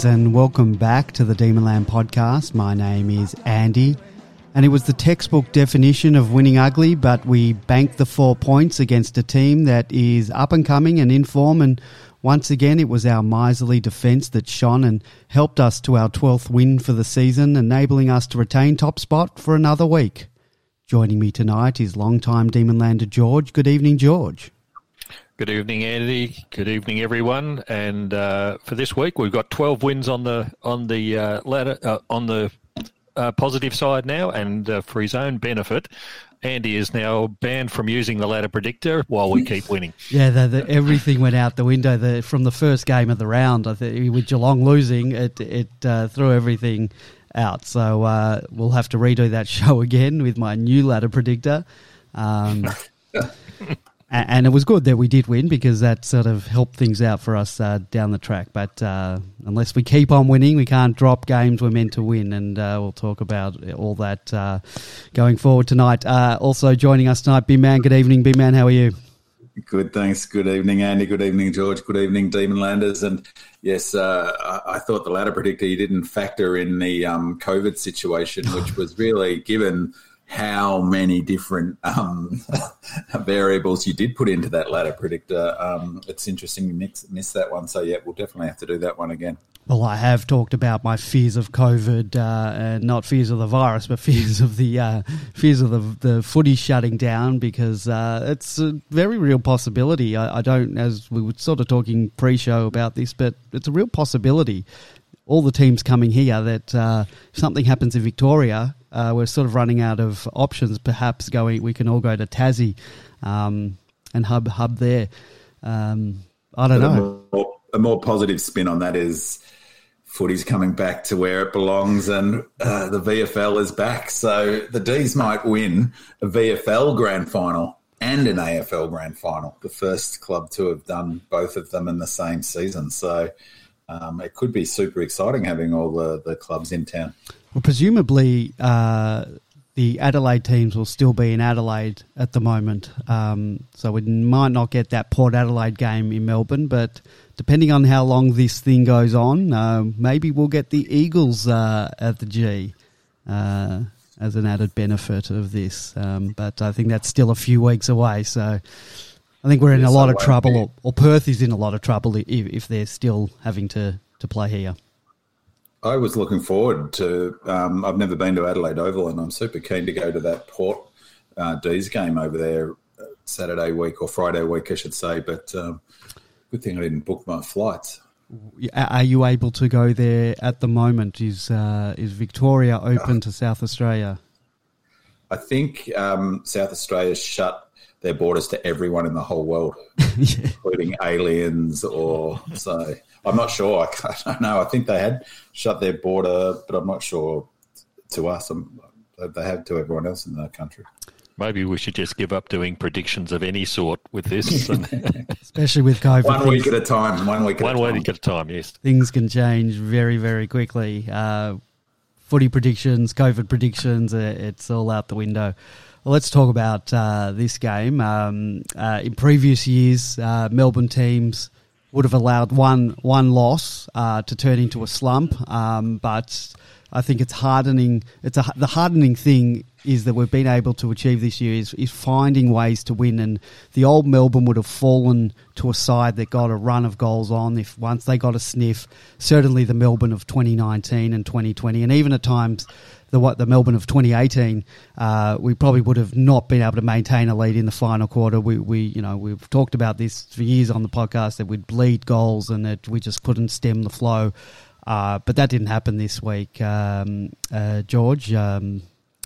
fans, and welcome back to the Demonland podcast. My name is Andy, and it was the textbook definition of winning ugly, but we banked the four points against a team that is up and coming and in form. And once again, it was our miserly defence that shone and helped us to our 12th win for the season, enabling us to retain top spot for another week. Joining me tonight is long-time Demonlander George. Good evening, George. Good evening, Andy. Good evening, everyone. And uh, for this week, we've got twelve wins on the on the uh, ladder uh, on the uh, positive side now, and uh, for his own benefit, Andy is now banned from using the ladder predictor while we keep winning. Yeah, the, the, everything went out the window the, from the first game of the round. I think with Geelong losing, it it uh, threw everything out. So we'll have to redo that show again with my new ladder predictor. Um, and it was good that we did win because that sort of helped things out for us uh, down the track. But uh, unless we keep on winning, we can't drop games we're meant to win, and uh, we'll talk about all that uh, going forward tonight. Uh, also joining us tonight, B Man. Good evening, B Man. How are you? Good, thanks. Good evening, Andy. Good evening, George. Good evening, Demon Landers. And yes, uh, I, I, thought the ladder predictor you didn't factor in the um, COVID situation, which was really given how many different um, variables you did put into that ladder predictor. Um, it's interesting you mix, missed that one. So, yeah, we'll definitely have to do that one again. Well, I have talked about my fears of COVID, uh, and not fears of the virus, but fears of the uh, fears of the the footy shutting down because uh, it's a very real possibility. I, I, don't, as we were sort of talking pre-show about this, but it's a real possibility. All the teams coming here that uh, if something happens in Victoria, uh, we're sort of running out of options. Perhaps going, we can all go to Tassie um, and hub hub there. Um, I don't but know. A more, a more, positive spin on that is footy's coming back to where it belongs, and uh, the VFL is back. So the D's might win a VFL grand final and an AFL grand final. The first club to have done both of them in the same season. So. Um, it could be super exciting having all the, the clubs in town. Well, presumably uh, the Adelaide teams will still be in Adelaide at the moment, um, so we might not get that Port Adelaide game in Melbourne. But depending on how long this thing goes on, uh, maybe we'll get the Eagles uh, at the G uh, as an added benefit of this. Um, but I think that's still a few weeks away, so. I think we're in a lot of trouble, or, or, Perth is in a lot of trouble if, if they're still having to, to play here. I was looking forward to. Um, I've never been to Adelaide Oval, and I'm super keen to go to that Port uh, D's game over there uh, Saturday week or Friday week, I should say. But um, good thing I didn't book my flights. Are you able to go there at the moment? Is uh, is Victoria open uh, to South Australia? I think um, South Australia shut their borders to everyone in the whole world, yeah. including aliens or so. I'm not sure. I, don't know. I think they had shut their border, but I'm not sure to us. I'm, they have to everyone else in the country. Maybe we should just give up doing predictions of any sort with this, especially with COVID. One week at a time. One week. At one a time. week at a time. Yes. Things can change very, very quickly. Uh, footy predictions, COVID predictions, uh, it's all out the window. Well, let's talk about uh, this game. Um, uh, in previous years, uh, Melbourne teams would have allowed one one loss uh, to turn into a slump, um, but I think it's hardening. It's a, the hardening thing is that we've been able to achieve this year is, is finding ways to win. And the old Melbourne would have fallen to a side that got a run of goals on if once they got a sniff. Certainly the Melbourne of 2019 and 2020, and even at times the what the Melbourne of 2018, uh, we probably would have not been able to maintain a lead in the final quarter. We, we you know we've talked about this for years on the podcast that we'd bleed goals and that we just couldn't stem the flow. Uh, but that didn't happen this week, um, uh, George. Um,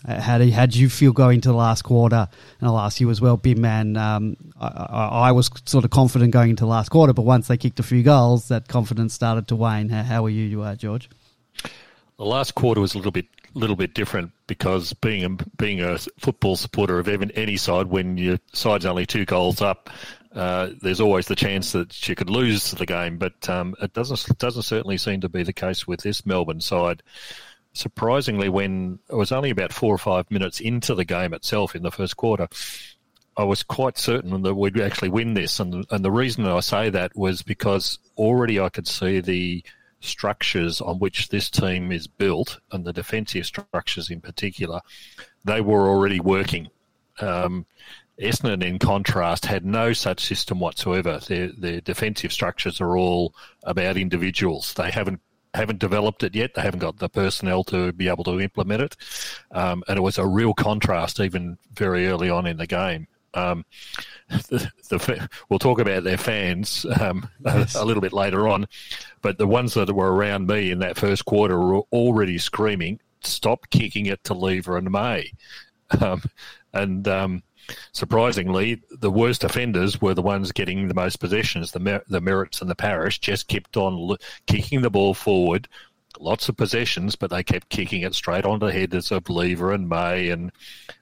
how did, how did you feel going to the last quarter? And I'll ask you as well, B Man. Um, I, I, I, was sort of confident going into the last quarter, but once they kicked a few goals, that confidence started to wane. How, how were you, uh, George? The last quarter was a little bit little bit different because being a, being a football supporter of any side, when your side's only two goals up, uh, there's always the chance that you could lose the game. But um, it doesn't doesn't certainly seem to be the case with this Melbourne side. Surprisingly, when it was only about four or five minutes into the game itself in the first quarter, I was quite certain that we'd actually win this, and and the reason I say that was because already I could see the structures on which this team is built, and the defensive structures in particular, they were already working. Um, Essendon, in contrast, had no such system whatsoever. Their, their defensive structures are all about individuals. They haven't haven't developed it yet. They haven't got the personnel to be able to implement it, um, and it was a real contrast even very early on in the game. Um, the, the, we'll talk about their fans um, yes. a, a, little bit later on, but the ones that were around me in that first quarter were already screaming, "Stop kicking it to Lever and May," um, and um, surprisingly, the worst offenders were the ones getting the most possessions. The Mer- the Merretts and the Parish just kept on kicking the ball forward, lots of possessions, but they kept kicking it straight onto the headers of Lever and May and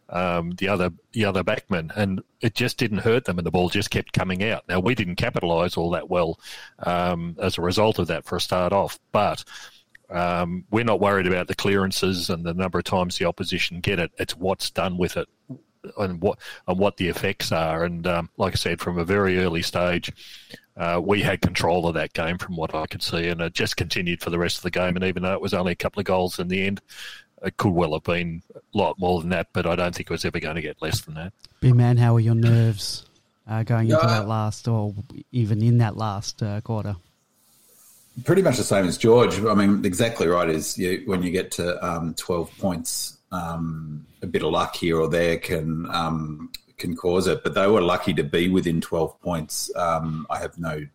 um, the other the other backmen, and it just didn't hurt them, and the ball just kept coming out. Now we didn't capitalise all that well um, as a result of that for a start off, but. Um, we're not worried about the clearances and the number of times the opposition get it. It's what's done with it and what and what the effects are. And um, like I said, from a very early stage, uh, we had control of that game from what I could see, and it just continued for the rest of the game. And even though it was only a couple of goals in the end, it could well have been a lot more than that. But I don't think it was ever going to get less than that. B man, how were your nerves uh, going into that last, or even in that last uh, quarter? Pretty much the same as George. I mean, exactly right. Is you, when you get to um, twelve points um, a bit of luck here or there can um, can cause it. But they were lucky to be within 12 points. Um, I have no,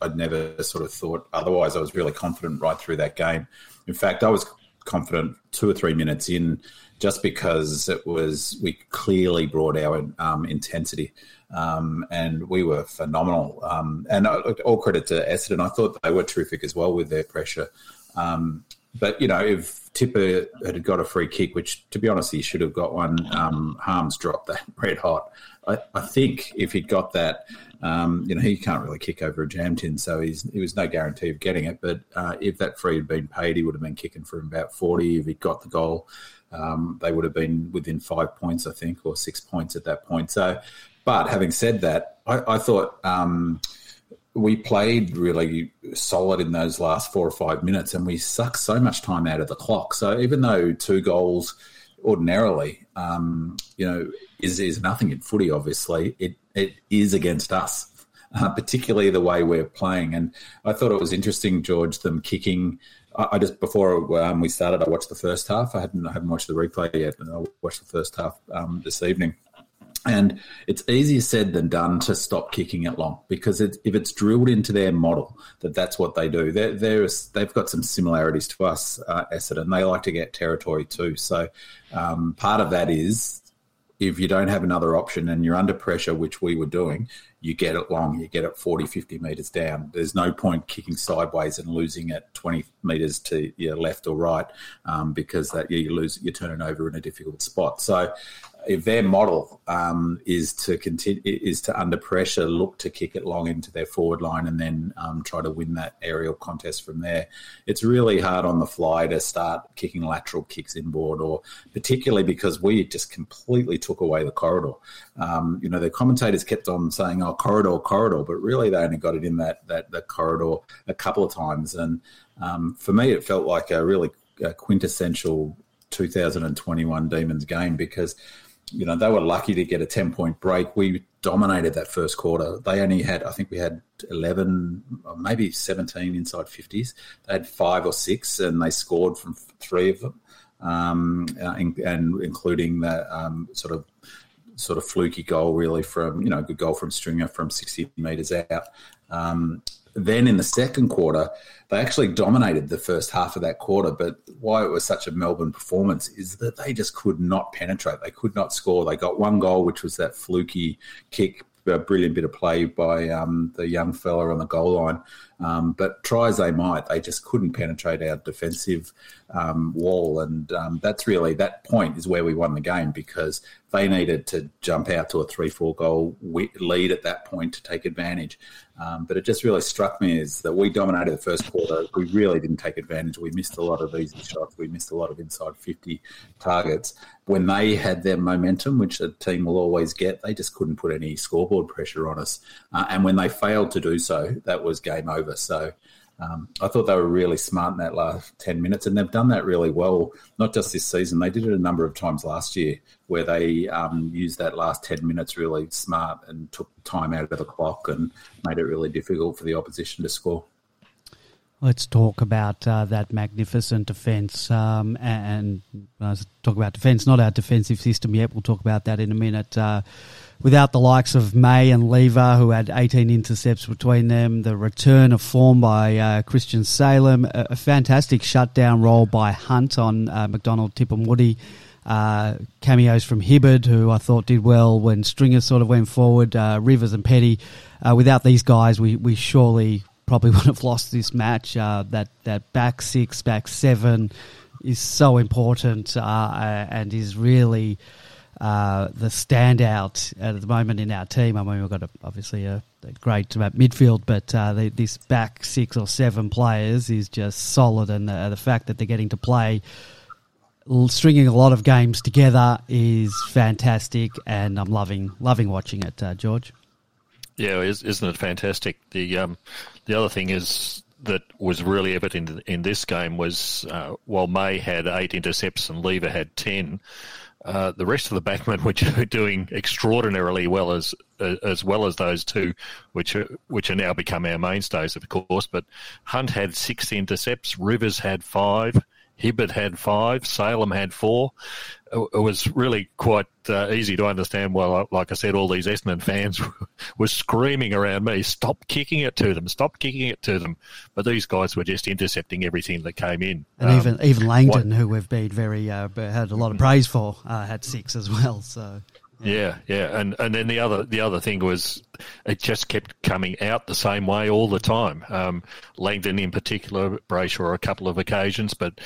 I'd never sort of thought otherwise. I was really confident right through that game. In fact, I was confident two or three minutes in, just because it was we clearly brought our um, intensity. Um, and we were phenomenal. Um, and all credit to Essendon. I thought they were terrific as well with their pressure. Um, but you know, if Tipper had got a free kick, which to be honest, he should have got one, um, Harmes dropped that red hot. I, I think if he'd got that, um, you know, he can't really kick over a jam tin, so he's he was no guarantee of getting it. But uh, if that free had been paid, he would have been kicking for about forty. If he'd got the goal, um, they would have been within five points, I think, or six points at that point. So, but having said that, I, I thought. Um, we played really solid in those last four or five minutes, and we sucked so much time out of the clock. So even though two goals ordinarily, um, you know, is is nothing in footy. Obviously, it it is against us. Uh, particularly the way we're playing, and I thought it was interesting, George, them kicking. I, I just before um, we started, I watched the first half. I hadn't I haven't watched the replay yet, but I watched the first half um, this evening and it's easier said than done to stop kicking it long because it, if it's drilled into their model that that's what they do, they're, they're, they've got some similarities to us, uh, Essendon. They like to get territory too. So um, part of that is if you don't have another option and you're under pressure, which we were doing, you get it long, you get it 40, 50 metres down. There's no point kicking sideways and losing it 20 metres to your left or right um, because that you lose, you're turning over in a difficult spot. So if their model um, is to continue is to under pressure look to kick it long into their forward line and then um, try to win that aerial contest from there, it's really hard on the fly to start kicking lateral kicks inboard, or particularly because we just completely took away the corridor. Um, you know, the commentators kept on saying, "Oh, corridor, corridor," but really they only got it in that that, that corridor a couple of times, and um, for me, it felt like a really a quintessential 2021 Demons game because you know, they were lucky to get a 10 point break. We dominated that first quarter. They only had, I think we had 11, maybe 17 inside 50s. They had five or six, and they scored from three of them, um, and, and, including the um, sort of sort of fluky goal, really, from, you know, good goal from Stringer from 60 metres out. Um, then in the second quarter, they actually dominated the first half of that quarter. But why it was such a Melbourne performance is that they just could not penetrate. They could not score. They got one goal, which was that fluky kick, a brilliant bit of play by um, the young fella on the goal line. Um, but try as they might, they just couldn't penetrate our defensive um, wall. And um, that's really that point is where we won the game because they needed to jump out to a three-four goal lead at that point to take advantage. Um, but it just really struck me is that we dominated the first quarter. We really didn't take advantage. We missed a lot of easy shots. We missed a lot of inside 50 targets. When they had their momentum, which a team will always get, they just couldn't put any scoreboard pressure on us. Uh, and when they failed to do so, that was game over. So um, I thought they were really smart in that last 10 minutes, and they've done that really well, not just this season. They did it a number of times last year where they um, used that last 10 minutes really smart and took time out of the clock and made it really difficult for the opposition to score. Let's talk about uh, that magnificent defence um, and, and talk about defence, not our defensive system yet. We'll talk about that in a minute. Uh, without the likes of May and Lever, who had 18 intercepts between them, the return of form by uh, Christian Salem, a, a, fantastic shutdown role by Hunt on uh, McDonald Tipungwuti. Uh, cameos from Hibberd, who I thought did well when Stringer sort of went forward, uh, Rivers and Petty. Uh, without these guys, we, we surely probably would have lost this match. Uh, that, that back six, back seven is so important and is really uh, the standout at the moment in our team. I mean, we've got a, obviously a, a, great midfield, but uh, the, this back six or seven players is just solid, and the, the, fact that they're getting to play, stringing a lot of games together is fantastic, and I'm loving loving watching it, uh, George. Yeah, isn't it fantastic? The um, the other thing is that was really evident in this game was uh, while May had eight intercepts and Lever had ten uh, the rest of the backmen were doing extraordinarily well as uh, as well as those two, which are, which are now become our mainstays, of course. But Hunt had six intercepts, Rivers had five, Hibberd had five, Salem had four. It was really quite uh, easy to understand. Well, like I said, all these Essendon fans were screaming around me, "Stop kicking it to them! Stop kicking it to them!" But these guys were just intercepting everything that came in. And um, even even Langdon, what, who we've been very uh, had a lot of praise for, uh, had six as well. So. Yeah, yeah, and and then the other the other thing was it just kept coming out the same way all the time. Um, Langdon in particular, Brayshaw a couple of occasions, but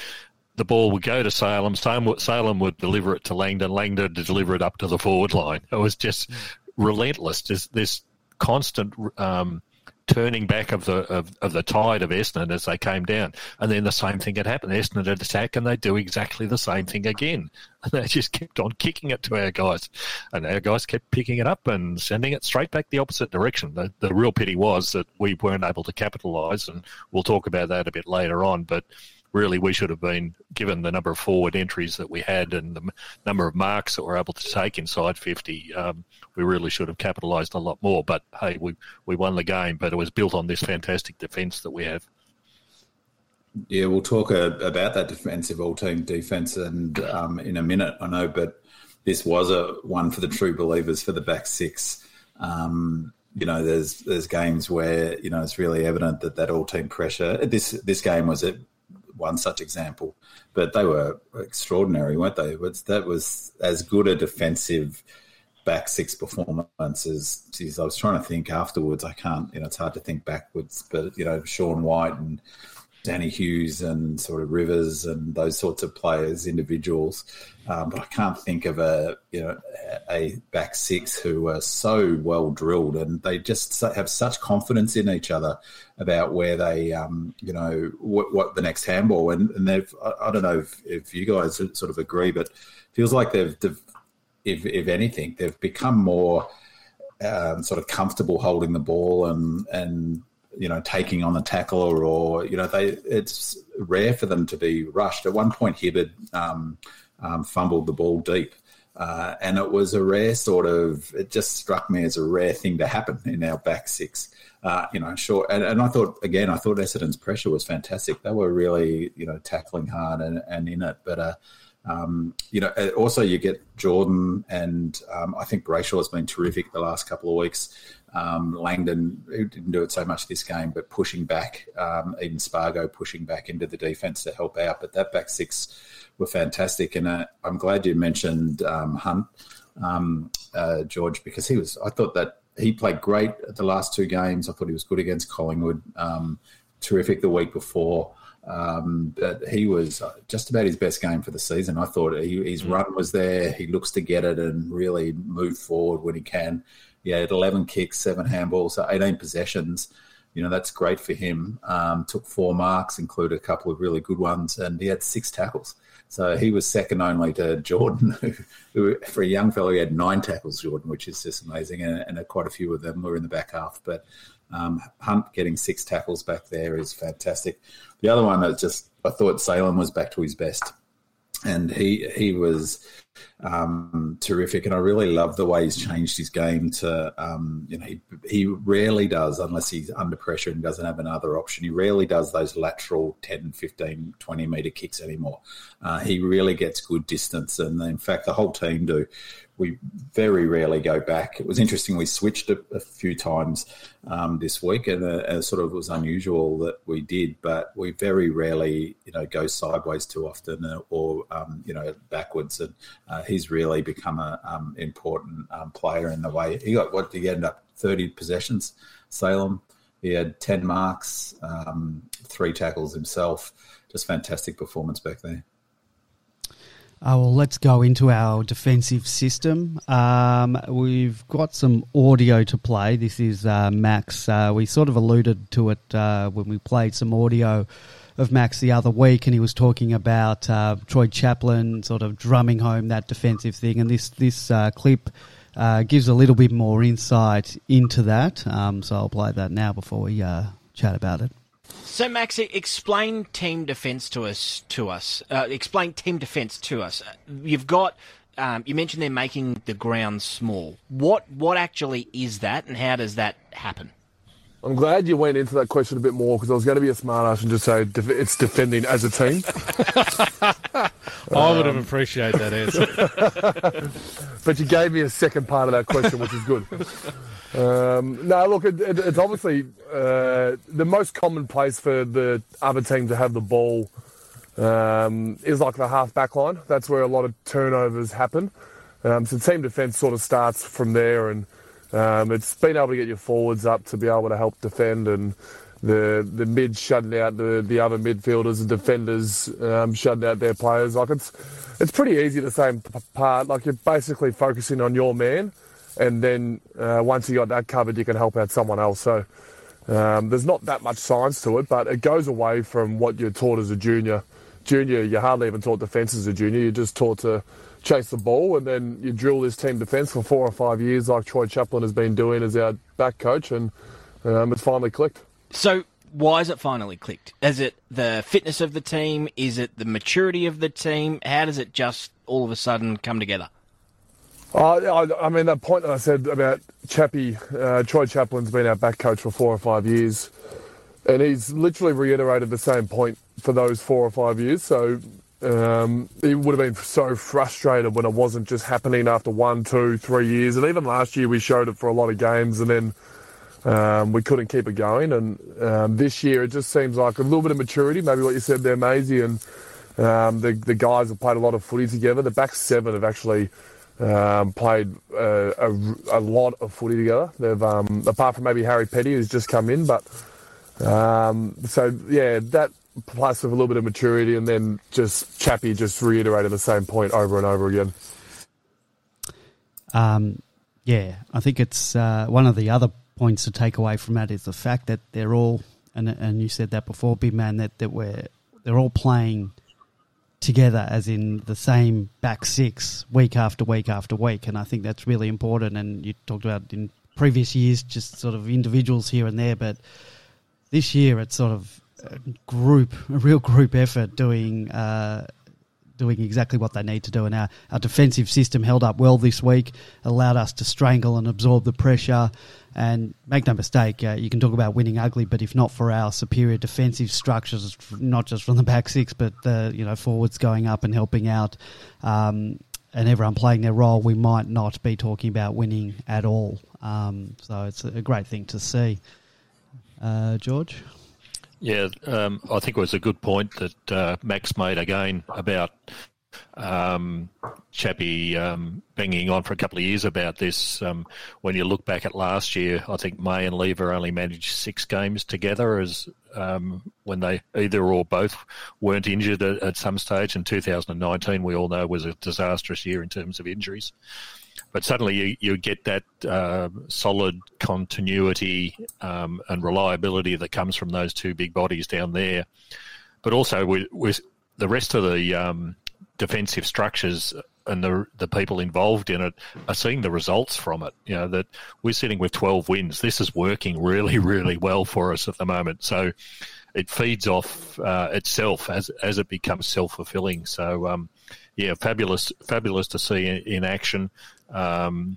the ball would go to Salem. Salem would deliver it to Langdon. Langdon to deliver it up to the forward line. It was just relentless. Just this constant um, turning back of the of, of, the tide of Essendon as they came down, and then the same thing had happened. Essendon would attack, and they do exactly the same thing again. And they just kept on kicking it to our guys, and our guys kept picking it up and sending it straight back the opposite direction. The, the real pity was that we weren't able to capitalise, and we'll talk about that a bit later on. But really we should have been given the number of forward entries that we had and the number of marks that we're able to take inside 50. Um, we really should have capitalised a lot more. But hey, we we won the game, but it was built on this fantastic defence that we have. Yeah, we'll talk about that defensive all-team defence and um, in a minute. I know, but this was a one for the true believers for the back six. Um, you know, there's there's games where you know it's really evident that that all-team pressure. This this game was it one such example, but they were extraordinary, weren't they? That was as good a defensive back six performance as geez, I was trying to think afterwards. I can't, you know, it's hard to think backwards, but you know, Sean Wight and Danny Hughes and sort of Rivers and those sorts of players, individuals. Um, but I can't think of a you know a back six who are so well drilled and they just have such confidence in each other about where they um, you know what, what, the next handball and, and they've I, don't know if, if, you guys sort of agree, but feels like they've, they've if if anything they've become more um, sort of comfortable holding the ball and and you know, taking on the tackler or, you know, they it's rare for them to be rushed. At one point, Hibberd um, um, fumbled the ball deep. Uh, and it was a rare sort of, it just struck me as a rare thing to happen in our back six. Uh, you know, sure. And, and, I thought, again, I thought Essendon's pressure was fantastic. They were really, you know, tackling hard and, and in it. But, uh, um, you know, also you get Jordan and um, I think Brayshaw has been terrific the last couple of weeks. Um, Langdon didn't do it so much this game, but pushing back, um, even Spargo pushing back into the defence to help out. But that back six were fantastic, and uh, I'm glad you mentioned um, Hunt, um, uh, George, because he was. I thought that he played great at the last two games. I thought he was good against Collingwood, um, terrific the week before. Um, but he was just about his best game for the season. I thought he, his mm. run was there. He looks to get it and really move forward when he can. He had 11 kicks, seven handballs, so 18 possessions. You know, that's great for him. Um, took four marks, included a couple of really good ones, and he had six tackles. So he was second only to Jordan, who, who for a young fellow, he had nine tackles, Jordan, which is just amazing. And, and quite a few of them were in the back half. But um, Hunt getting six tackles back there is fantastic. The other one that just I thought Salem was back to his best, and he he was um, terrific. And I really love the way he's changed his game to, um, you know, he, he rarely does, unless he's under pressure and doesn't have another option, he rarely does those lateral 10, 15, 20 metre kicks anymore. Uh, he really gets good distance. And in fact, the whole team do we very rarely go back. It was interesting. We switched a, a few times um, this week, and uh, sort of was unusual that we did. But we very rarely, you know, go sideways too often, uh, or um, you know, backwards. And uh, he's really become an um, important um, player in the way he got. What did he end up? Thirty possessions. Salem. He had ten marks, um, three tackles himself. Just fantastic performance back there. Uh, well, let's go into our defensive system. Um, we've got some audio to play. This is uh, Max. Uh, we sort of alluded to it uh, when we played some audio of Max the other week, and he was talking about uh, Troy Chaplin sort of drumming home that defensive thing. And this this uh, clip gives a little bit more insight into that. Um, so I'll play that now before we chat about it. So, Maxi, explain team defense to us. To us, uh, explain team defense to us. You've got. Um, you mentioned they're making the ground small. What what actually is that, and how does that happen? I'm glad you went into that question a bit more because I was going to be a smart ass and just say def- it's defending as a team. I would have appreciated that answer. but you gave me a second part of that question, which is good. Um, no, look, it, it, it's obviously uh, the most common place for the other team to have the ball um, is like the half back line. That's where a lot of turnovers happen. Um, so team defence sort of starts from there, and um, it's being able to get your forwards up to be able to help defend, and the the mid shutting out the, the other midfielders and defenders um, shutting out their players. Like it's it's pretty easy the same part. Like you're basically focusing on your man and then uh, once you got that covered, you can help out someone else. So um, there's not that much science to it, but it goes away from what you're taught as a junior. Junior, you're hardly even taught defence as a junior. You're just taught to chase the ball, and then you drill this team defence for four or five years, like Troy Chaplin has been doing as our back coach, and um, it's finally clicked. So why is it finally clicked? Is it the fitness of the team? Is it the maturity of the team? How does it just all of a sudden come together? Uh, I, I, mean, that point that I said about Chappie, uh, Troy Chaplin's been our back coach for four or five years, and he's literally reiterated the same point for those four or five years. So um, he would have been so frustrated when it wasn't just happening after one, two, three years. And even last year, we showed it for a lot of games, and then um, we couldn't keep it going. And um, this year, it just seems like a little bit of maturity, maybe what you said there, Maisie, and um, the, the guys have played a lot of footy together. The back seven have actually um, played uh, a, a, lot of footy together. They've, um, apart from maybe Harry Petty, who's just come in, but um, so yeah, that plus with a little bit of maturity, and then just Chappie just reiterated the same point over and over again. Um, yeah, I think it's uh, one of the other points to take away from that is the fact that they're all, and and you said that before, big man, that that we're they're all playing together, as in the same back six week after week after week. And I think that's really important. And you talked about in previous years, just sort of individuals here and there, but this year it's sort of a group, a real group effort doing. Uh, doing exactly what they need to do. And our, our defensive system held up well this week, allowed us to strangle and absorb the pressure. And make no mistake, uh, you can talk about winning ugly, but if not for our superior defensive structures, not just from the back six, but the you know forwards going up and helping out, um, and everyone playing their role, we might not be talking about winning at all. Um, so it's a great thing to see. Uh, George. Yeah, um, I think it was a good point that uh, Max made again about um, Chappie um, banging on for a couple of years about this. Um, when you look back at last year, I think May and Lever only managed six games together as um, when they either or both weren't injured at, at, some stage. In 2019, we all know was a disastrous year in terms of injuries. But suddenly you, you get that uh, solid continuity um, and reliability that comes from those two big bodies down there. But also with, with the rest of the um, defensive structures and the the people involved in it are seeing the results from it. You know that we're sitting with twelve wins. This is working really, really well for us at the moment. So it feeds off uh, itself as as it becomes self fulfilling. So um, yeah, fabulous, fabulous to see in, in action. Um,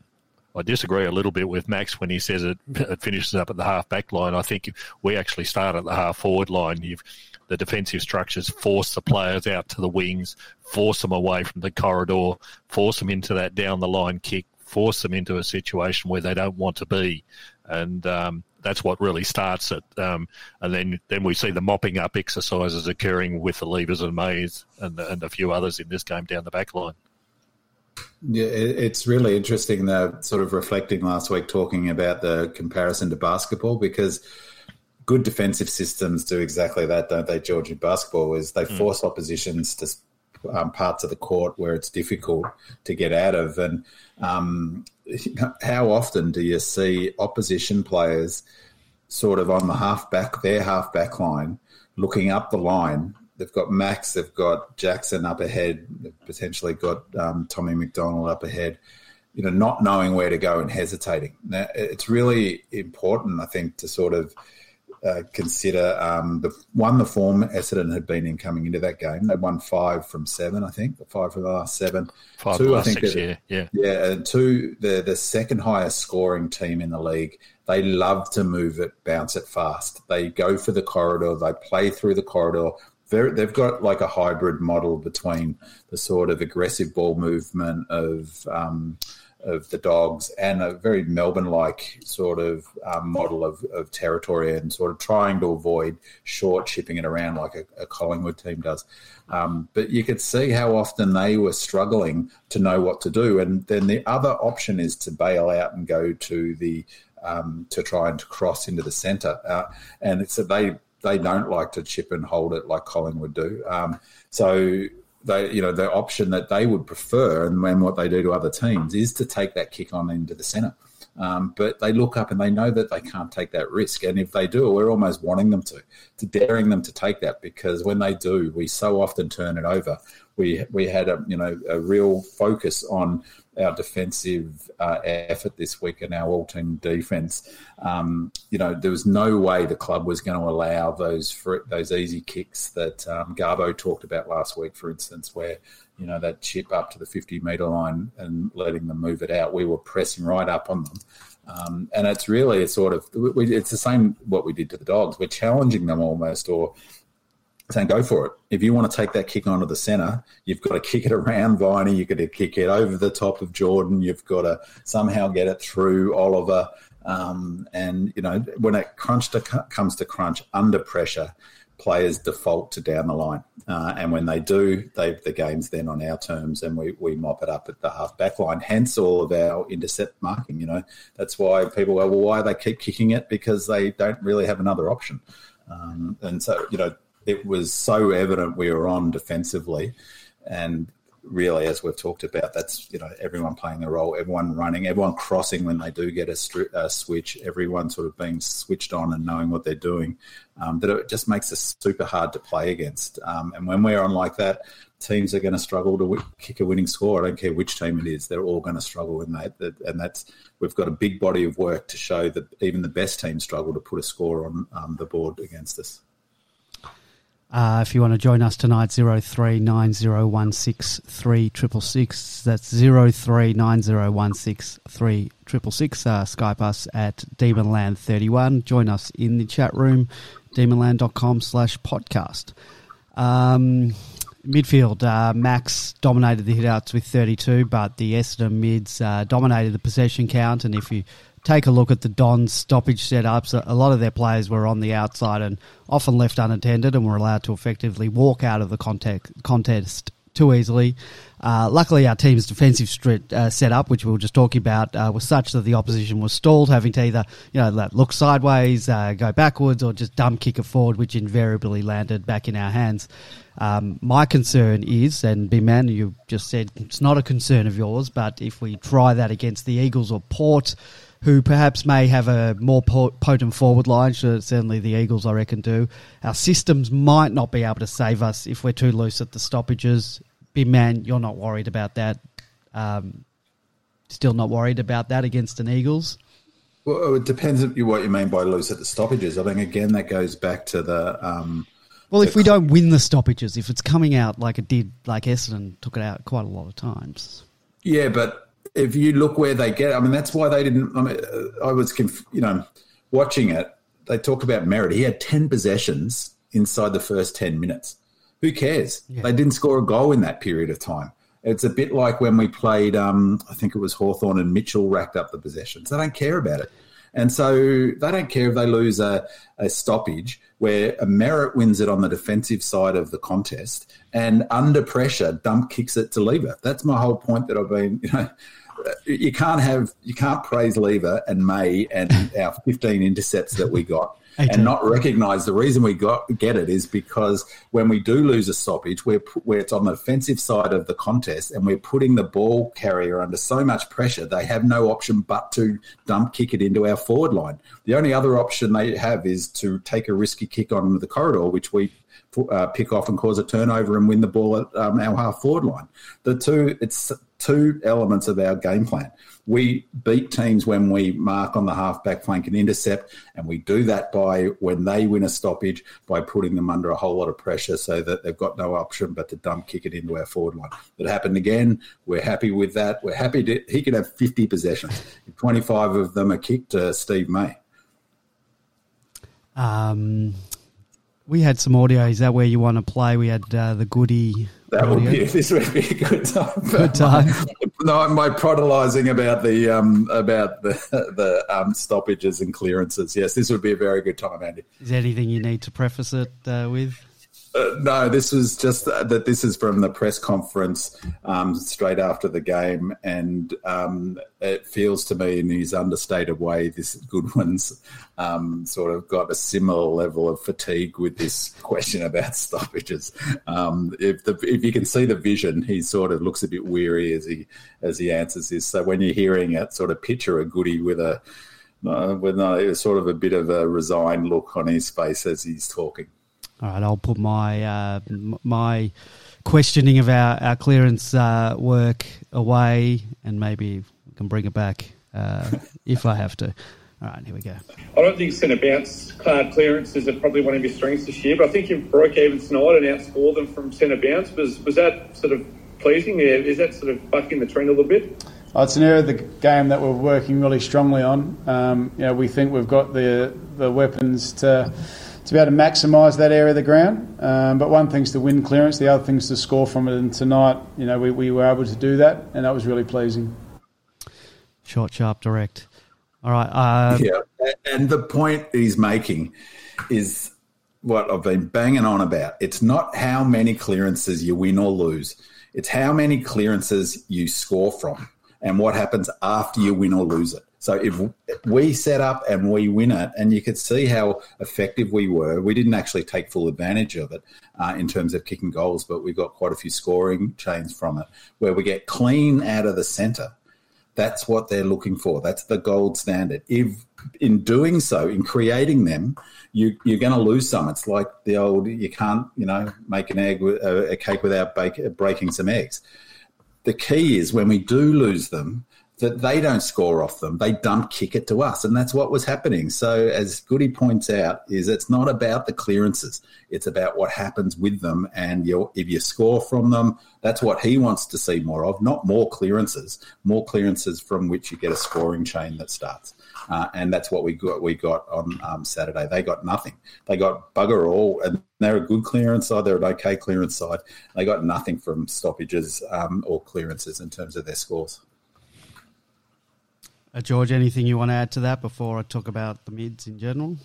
I disagree a little bit with Max when he says it, it finishes up at the half back line. I think we actually start at the half forward line. You've the defensive structures force the players out to the wings, force them away from the corridor, force them into that down the line kick, force them into a situation where they don't want to be, and um, that's what really starts it. Um, and then then we see the mopping up exercises occurring with the levers and Mays and, and a few others in this game down the back line. Yeah, it's really interesting. The sort of reflecting last week, talking about the comparison to basketball because good defensive systems do exactly that, don't they, George? In basketball, is they mm. force oppositions to um, parts of the court where it's difficult to get out of. And um, how often do you see opposition players sort of on the half back, their half back line, looking up the line? They've got Max, they've got Jackson up ahead, they've potentially got um, Tommy McDonald up ahead you know, not knowing where to go and hesitating. Now, it's really important, I think, to sort of uh, consider um, the one the form Essendon had been in coming into that game. They won five from seven, I think, five from the last seven. Five two, I think, six, yeah, yeah, yeah. And two, the the second highest scoring team in the league. They love to move it, bounce it fast. They go for the corridor. They play through the corridor. They're, they've got like a hybrid model between the sort of aggressive ball movement of. Um, of the dogs and a very Melbourne-like sort of um, model of, of territory and sort of trying to avoid short shipping it around like a, a Collingwood team does. Um, but you could see how often they were struggling to know what to do. And then the other option is to bail out and go to the um, to try and cross into the centre. Uh, and it's a, they they don't like to chip and hold it like Collingwood do. Um, so they, you know, the option that they would prefer and, and what they do to other teams is to take that kick on into the centre. Um, but they look up and they know that they can't take that risk. And if they do, we're almost wanting them to, to daring them to take that because when they do, we so often turn it over. We we had a you know a real focus on our defensive uh, effort this week and our all-team defence. Um, you know, there was no way the club was going to allow those those easy kicks that um, Garbo talked about last week, for instance, where you know that chip up to the 50 metre line and letting them move it out. We were pressing right up on them. Um, and it's really a sort of it's the same what we did to the dogs. We're challenging them almost, or saying go for it. If you want to take that kick onto the centre, you've got to kick it around Viney. You've got to kick it over the top of Jordan. You've got to somehow get it through Oliver. Um, and you know when it crunch to, comes to crunch under pressure, players default to down the line. Uh, and when they do, they, the game's then on our terms, and we, we mop it up at the half back line. Hence all of our intercept marking. You know that's why people go, well, why they keep kicking it because they don't really have another option. Um, and so you know it was so evident we were on defensively, and really, as we've talked about, that's you know everyone playing their role, everyone running, everyone crossing when they do get a, stri- a switch, everyone sort of being switched on and knowing what they're doing. Um, that it just makes us super hard to play against. Um, and when we're on like that, teams are going to struggle to w- kick a winning score. I don't care which team it is; they're all going to struggle in that. And that's we've got a big body of work to show that even the best teams struggle to put a score on um, the board against us. Uh, if you want to join us tonight, 0390163666. That's 0390163666. Uh, Skype us at Demonland31. Join us in the chat room, demonland.com slash podcast. Um, midfield, uh, Max dominated the hitouts with 32, but the Essendon mids uh, dominated the possession count. And if you take a look at the Dons stoppage setups, a lot of their players were on the outside and often left unattended and were allowed to effectively walk out of the contest too easily. Uh, luckily, our team's defensive stri- uh, setup, which we were just talking about, uh, was such that the opposition was stalled, having to either you know look sideways, uh, go backwards, or just dumb kick it forward, which invariably landed back in our hands. Um, my concern is, and B Man, you just said it's not a concern of yours, but if we try that against the Eagles or Port, who perhaps may have a more potent forward line, certainly the Eagles, I reckon, do. Our systems might not be able to save us if we're too loose at the stoppages big man, you're not worried about that. Um, still not worried about that against an Eagles. Well, it depends on what you mean by loose at the stoppages. I think again that goes back to the. Um, well, if we don't win the stoppages, if it's coming out like it did, like Essendon took it out quite a lot of times. Yeah, but if you look where they get, I mean, that's why they didn't. I mean, I was, conf- you know, watching it. They talk about Merrett. He had ten possessions inside the first ten minutes. Who cares? Yeah. They didn't score a goal in that period of time. It's a bit like when we played, um, I think it was Hawthorn and Mitchell racked up the possessions. They don't care about it. And so they don't care if they lose a, a stoppage where a Merrett wins it on the defensive side of the contest and under pressure, dump kicks it to Lever. That's my whole point that I've been, you know, you can't have, you can't praise Lever and May and our 15 intercepts that we got and not recognise the reason we got get it is because when we do lose a stoppage, we're where it's on the offensive side of the contest, and we're putting the ball carrier under so much pressure, they have no option but to dump kick it into our forward line. The only other option they have is to take a risky kick on the corridor, which we uh, pick off and cause a turnover and win the ball at um, our half forward line. The two, it's two elements of our game plan. We beat teams when we mark on the half back flank and intercept, and we do that by when they win a stoppage by putting them under a whole lot of pressure so that they've got no option but to dump kick it into our forward line. That happened again. We're happy with that. We're happy to, he can have 50 possessions. 25 of them are kicked to Steve May. Um, we had some audio. Is that where you want to play? We had uh, the Goody. That audio. would be. This would be a good time. Good time. no, my prodelizing about the um, about the the um, stoppages and clearances. Yes, this would be a very good time, Andy. Is there anything you need to preface it uh, with? Uh, no, this was just that this is from the press conference um, straight after the game, and um, it feels to me, in his understated way, this Goodwin's um, sort of got a similar level of fatigue with this question about stoppages. Um, if the, if you can see the vision, he sort of looks a bit weary as he as he answers this. So when you're hearing it, sort of picture a Goody with a uh, with a, sort of a bit of a resigned look on his face as he's talking. All right, I'll put my uh, my questioning of our, our clearance uh, work away and maybe we can bring it back uh, if I have to. All right, here we go. I don't think centre bounce Cloud clearances are probably one of your strengths this year, but I think you broke even tonight and outscored them from centre bounce. Was was that sort of pleasing? Is that sort of bucking the trend a little bit? Oh, it's an area of the game that we're working really strongly on. Um, you know, we think we've got the the weapons to to be able to maximise that area of the ground. Um, but one thing's the wind clearance, the other thing's to score from it. And tonight, you know, we, we were able to do that, and that was really pleasing. Short, sharp, direct. All right. Uh, yeah, and the point he's making is what I've been banging on about. It's not how many clearances you win or lose; it's how many clearances you score from, and what happens after you win or lose it. So if we set up and we win it, and you could see how effective we were, we didn't actually take full advantage of it uh, in terms of kicking goals, but we got quite a few scoring chains from it where we get clean out of the centre. That's what they're looking for. That's the gold standard. If in doing so, in creating them, you, are going to lose some. It's like the old you can't you know make an egg with, uh, a cake without bake, breaking some eggs. The key is when we do lose them that they don't score off them. They dump kick it to us. And that's what was happening. So as Goody points out, is it's not about the clearances. It's about what happens with them. And if you score from them, that's what he wants to see more of, not more clearances, more clearances from which you get a scoring chain that starts. Uh, and that's what we got. We got on um, Saturday. They got nothing. They got bugger all, and they're a good clearance side. They're an okay clearance side. They got nothing from stoppages um, or clearances in terms of their scores. Uh, George, anything you want to add to that before I talk about the mids in general?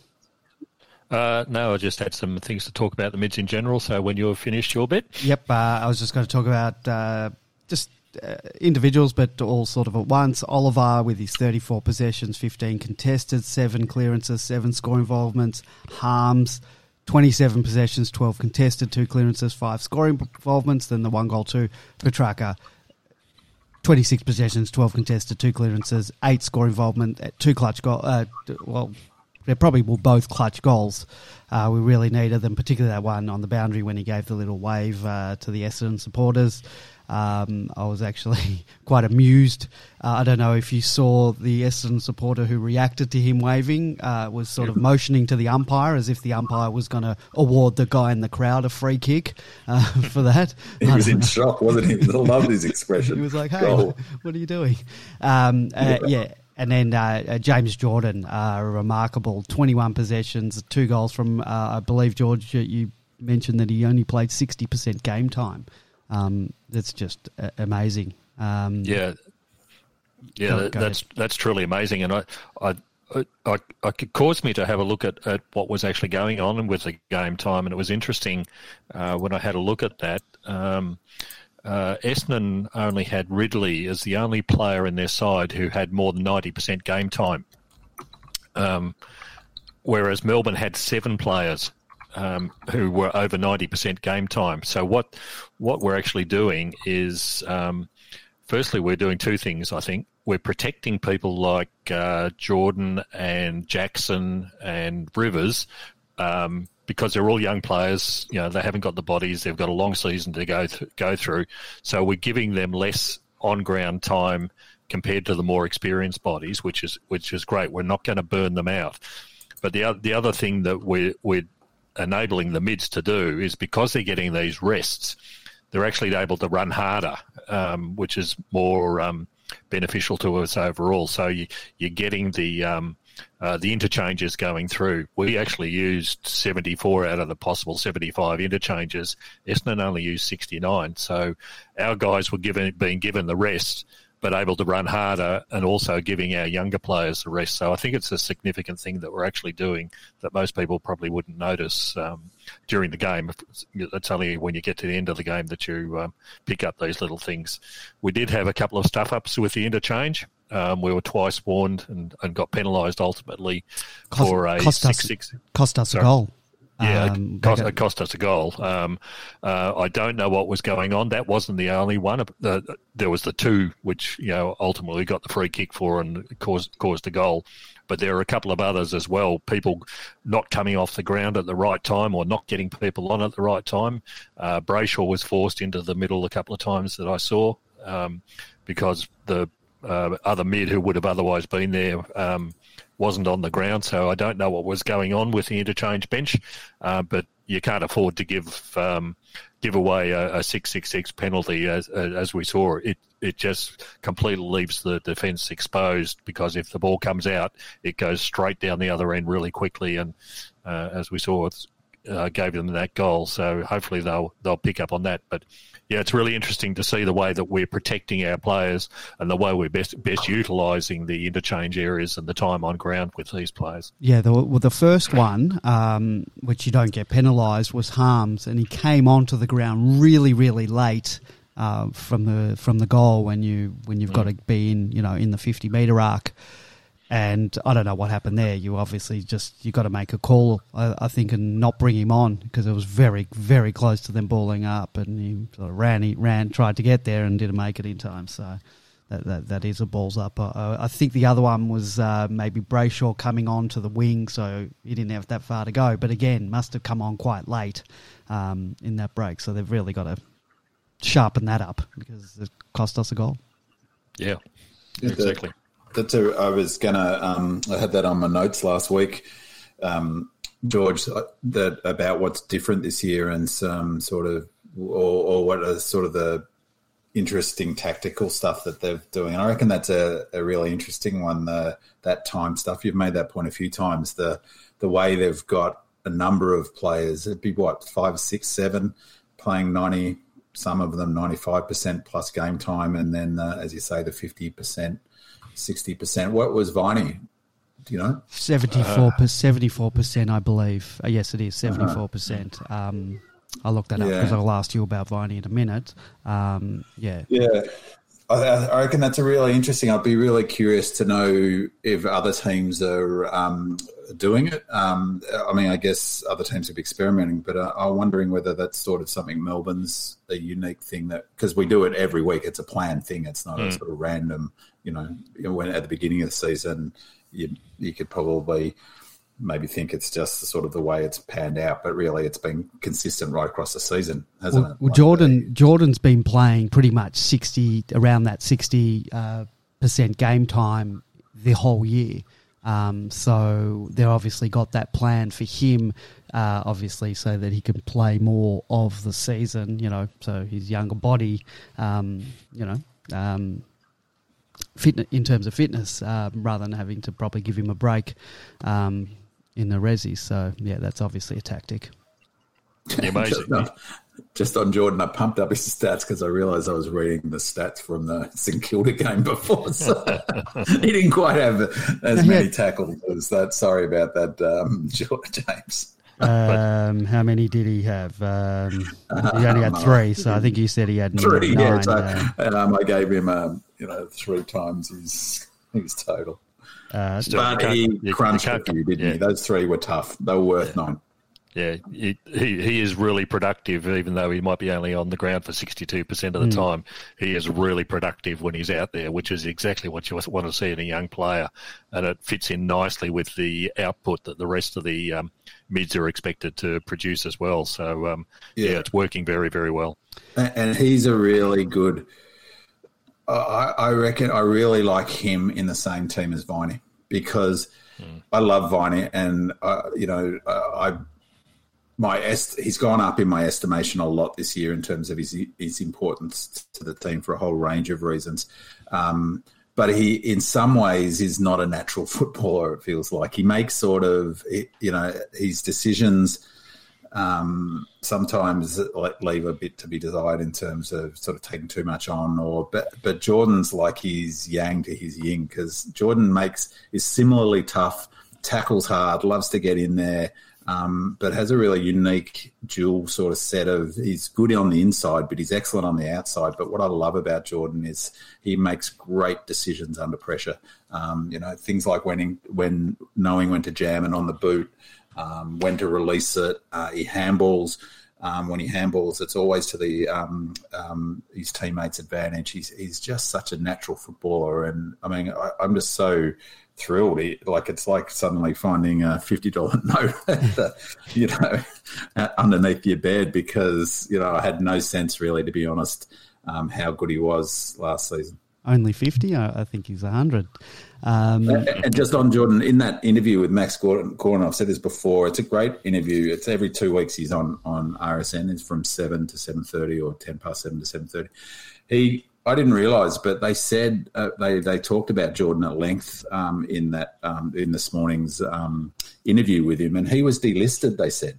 Uh, no, I just had some things to talk about the mids in general. So when you're finished your bit, Yep, uh, I was just going to talk about uh, just uh, individuals, but all sort of at once. Oliver with his 34 possessions, 15 contested, 7 clearances, 7 score involvements. Harmes, 27 possessions, 12 contested, 2 clearances, 5 scoring involvements. Then the 1 goal, 2. Petracca, 26 possessions, 12 contested, 2 clearances, 8 score involvement, 2 clutch goals. Uh, well, they probably were both clutch goals. Uh, we really needed them, particularly that one on the boundary when he gave the little wave uh, to the Essendon supporters. Um, I was actually quite amused. Uh, I don't know if you saw the Essendon supporter who reacted to him waving, uh, was sort of motioning to the umpire as if the umpire was going to award the guy in the crowd a free kick uh, for that. He was in shock, wasn't he? I loved his expression. He was like, "Hey, Goal. what are you doing?" Um, uh, yeah. And then uh, uh, James Jordon, uh, remarkable, twenty-one possessions, two goals from. Uh, I believe George, you- you mentioned that he only played sixty percent game time. Um, that's just uh, amazing. Um, yeah, yeah, Go- that, go that's that's truly amazing, and I, I, I, I, it caused me to have a look at, at what was actually going on with the game time, and it was interesting uh, when I had a look at that. Um, uh, Essendon only had Ridley as the only player in their side who had more than ninety percent game time, um, whereas Melbourne had seven players um, who were over ninety percent game time. So what what we're actually doing is um, firstly, we're doing two things, I think. We're protecting people like uh, Jordon and Jackson and Rivers um, because they're all young players. You know, they haven't got the bodies. They've got a long season to go th- go through. So we're giving them less on ground time compared to the more experienced bodies, which is which is great. We're not going to burn them out. But the other, the other thing that we're we're enabling the mids to do is because they're getting these rests, they're actually able to run harder, um, which is more um, beneficial to us overall. So you, you're getting the um, uh, the interchanges going through. We actually used 74 out of the possible 75 interchanges. Essendon only used 69. So our guys were given being given the rest, but able to run harder and also giving our younger players the rest. So I think it's a significant thing that we're actually doing that most people probably wouldn't notice um, during the game. It's only when you get to the end of the game that you um, pick up these little things. We did have a couple of stuff ups with the interchange. Um, we were twice warned and, and got penalised ultimately Cost- for a cost us- six six. cost us Sorry. a goal. Yeah, Um, it, cost, got- it cost us a goal. Um, uh, I don't know what was going on. That wasn't the only one. Uh, there was the two which you know ultimately got the free kick for and caused caused a goal. But there are a couple of others as well. People not coming off the ground at the right time or not getting people on at the right time. Uh, Brayshaw was forced into the middle a couple of times that I saw um, because the uh, other mid who would have otherwise been there um, wasn't on the ground. So I don't know what was going on with the interchange bench, uh, but you can't afford to give um, give away a, six six six penalty as as we saw. It it just completely leaves the defence exposed because if the ball comes out, it goes straight down the other end really quickly, and uh, as we saw, uh, gave them that goal. So hopefully they'll they'll pick up on that, but yeah, it's really interesting to see the way that we're protecting our players and the way we're best best utilising the interchange areas and the time on ground with these players. Yeah, the, well, the first one, um, which you don't get penalised, was Harmes, and he came onto the ground really, really late uh, from the from the goal when you when you've got to be in you know in the fifty metre arc. And I don't know what happened there. You obviously just you got to make a call, I, I think, and not bring him on because it was very, very close to them balling up, and he sort of ran, he ran, tried to get there, and didn't make it in time. So that that, that is a balls up. Uh, I think the other one was uh, maybe Brayshaw coming on to the wing, so he didn't have that far to go. But again, must have come on quite late um, in that break. So they've really got to sharpen that up because it cost us a goal. Yeah, Yeah, exactly. That's a, I was gonna. Um, I had that on my notes last week, um, George. uh, That about what's different this year and some sort of, or, or what are sort of the interesting tactical stuff that they're doing. And I reckon that's a, a really interesting one. The that time stuff. You've made that point a few times. The the way they've got a number of players. It'd be what five, six, seven playing ninety. Some of them ninety five percent plus game time, and then uh, as you say, the fifty percent. 60%. What was Viney Do you know? 74 74 percent, I believe. Uh, yes, it is seventy four percent. Um, I'll look that up Yeah. because I'll ask you about Viney in a minute. Um, yeah, Yeah. I, I reckon that's a really interesting. I'd be really curious to know if other teams are um, doing it. Um, I mean, I guess other teams have been experimenting, but uh, I'm wondering whether that's sort of something Melbourne's a unique thing that because we do it every week. It's a planned thing. It's not a sort of random. You know, when at the beginning of the season, you you could probably maybe think it's just the sort of the way it's panned out, but really it's been consistent right across the season, hasn't well, it? well, Like Jordon Jordon's been playing pretty much sixty around that sixty uh, percent game time the whole year. Um, so they've obviously got that plan for him, uh, obviously, so that he can play more of the season. You know, so his younger body, um, you know, um, fit in terms of fitness, um, rather than having to probably give him a break um, in the resi. So yeah, that's obviously a tactic. Amazing. Just on, just on Jordon, I pumped up his stats because I realised I was reading the stats from the St Kilda game before. So he didn't quite have as many tackles as that. Sorry about that, um, James. Um, how many did he have? Um, he only had three, so I think you said he had Three, nine. yeah. So, uh, um, I gave him, um, you know, three times his his total. uh, Still, you But he you- you crunched a few, didn't yeah. he? Those three were tough. They were worth nine. Yeah, he, he he is really productive, even though he might be only on the ground for sixty two percent of the time. He is really productive when he's out there, which is exactly what you want to see in a young player, and it fits in nicely with the output that the rest of the um, mids are expected to produce as well. So um, yeah. Yeah. it's working very very well. And he's a really good. I, I reckon I really like him in the same team as Viney because I love Viney, and uh, you know I my est- he's gone up in my estimation a lot this year in terms of his his importance to the team for a whole range of reasons. Um, but he, in some ways, is not a natural footballer. It feels like he makes sort of, you know, his decisions um, sometimes leave a bit to be desired in terms of sort of taking too much on. Or but but Jordon's like his yang to his yin because Jordon makes is similarly tough, tackles hard, loves to get in there. Um, but has a really unique dual sort of set of he's good on the inside, but he's excellent on the outside. But what I love about Jordon is he makes great decisions under pressure. Um, you know, things like when he, when knowing when to jam and on the boot, um, when to release it. Uh, he handballs. Um, when he handballs, it's always to the um, um, his teammates' advantage. He's he's just such a natural footballer, and I mean, I, I'm just so thrilled. He, like it's like suddenly finding a fifty dollar note, the, you know, underneath your bed because you know I had no sense really, to be honest, um, how good he was last season. only 50? I, I think he's 100. Um, And just on Jordon, in that interview with Max Gawn, Gawn, I've said this before. It's a great interview. It's every two weeks. He's on on RSN. It's from seven to seven thirty or ten past seven to seven thirty. He, I didn't realise, but they said uh, they they talked about Jordon at length um, in that um, in this morning's um, interview with him, and he was delisted. They said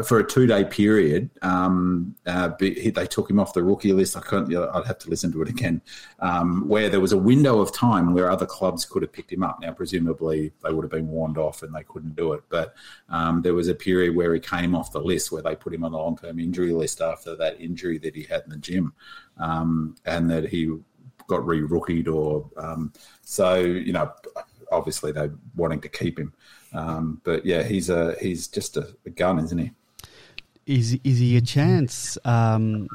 for a two day period. Um, uh, they took him off the rookie list. I couldn't. I'd have to listen to it again. Um, where there was a window of time where other clubs could have picked him up. Now, presumably, they would have been warned off and they couldn't do it. But um, there was a period where he came off the list, where they put him on the long term injury list after that injury that he had in the gym, um, and that he got re-rookied or um, so. You know, obviously they wanting to keep him. Um, but yeah, he's a he's just a, a gun, isn't he? Is, is he a chance um,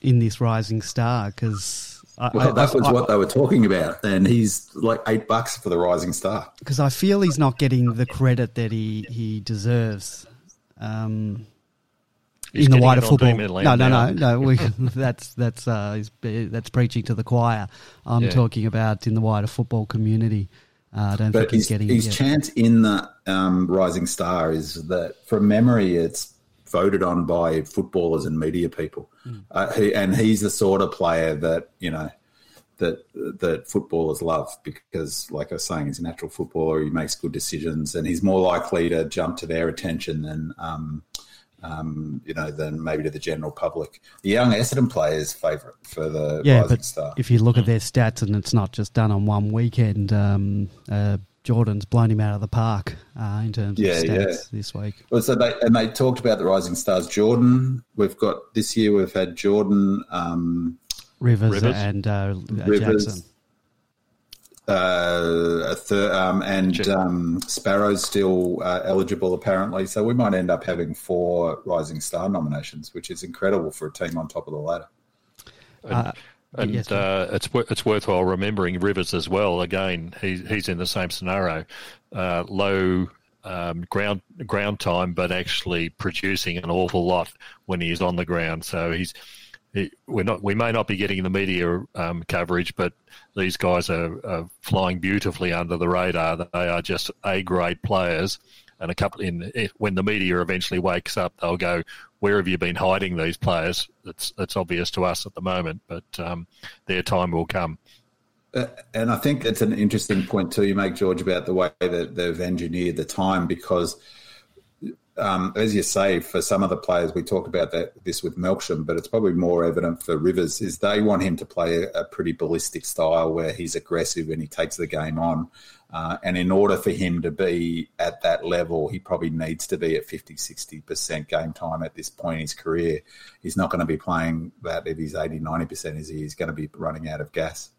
in this rising star? Because Well, I- that was I- what they were talking about, and he's like eight bucks for the Rising Star. because I feel he's not getting the credit that he he deserves. Um, in the wider football, Demon no, no, no, no. We, that's that's uh, he's- that's preaching to the choir. I'm Yeah. talking about in the wider football community. Uh, I don't But think he's his, getting his it yet. chance in the um, Rising Star is that, from memory, it's voted on by footballers and media people, Hmm. uh, he, and he's the sort of player that you know that that footballers love because, like I was saying, he's a natural footballer. He makes good decisions, and he's more likely to jump to their attention than. Um, um, you know, than maybe to the general public. The young Essendon player's favourite for the Yeah, Rising but Star. if you look at their stats, and it's not just done on one weekend, um, uh, Jordon's blown him out of the park uh, in terms Yeah, of yeah. stats this week. Well, so they and they talked about the rising stars. Jordon, we've got this year. We've had Jordon, um, Rivers, Rivers. and uh, Rivers, Jackson. uh, a thir- um, and um, Sparrow's still uh, eligible apparently. So we might end up having four rising star nominations, which is incredible for a team on top of the ladder. Uh, And yes, uh, it's it's worthwhile remembering Rivers as well. Again, he, he's in the same scenario, uh, low um, ground ground time, but actually producing an awful lot when he is on the ground. So he's he, we're not we may not be getting the media um, coverage, but these guys are, are flying beautifully under the radar. They are just a grade players. And a couple in when the media eventually wakes up, they'll go, "Where have you been hiding these players?" It's it's obvious to us at the moment, but um, their time will come. Uh, and I think it's an interesting point too you make, George, about the way that they've engineered the time because, um, as you say, for some of the players, we talk about that this with Melksham, but it's probably more evident for Rivers is they want him to play a, a pretty ballistic style where he's aggressive and he takes the game on. Uh, and in order for him to be at that level, he probably needs to be at 50, 60% game time at this point in his career. He's not going to be playing that if he's 80, 90%, is he? He's going to be running out of gas.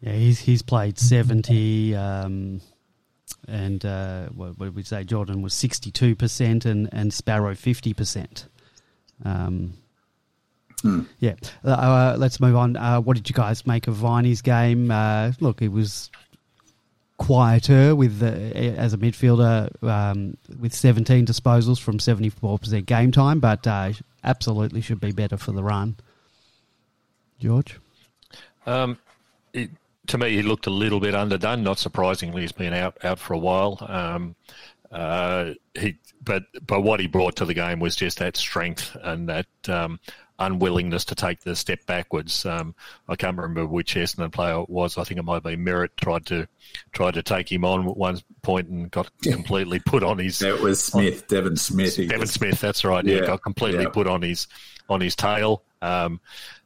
Yeah, he's he's played seventy, um, and uh, what, what did we say? Jordon was sixty two percent, and and Sparrow fifty percent. Um, Yeah, uh, let's move on. Uh, what did you guys make of Viney's game? Uh, look, it was quieter with as a midfielder um, with seventeen disposals from seventy four percent game time, but uh, absolutely should be better for the run. George. Um, it, to me, he looked a little bit underdone. Not surprisingly, he's been out out for a while. Um, uh, he, but but what he brought to the game was just that strength and that um, unwillingness to take the step backwards. Um, I can't remember which Essendon player it was. I think it might be Merrett tried to tried to take him on at one point and got completely put on his. It was Smith, Devon Smith. He Devon Smith, that's right. Yeah, Yeah, got completely yeah. put on his on his tail. Um,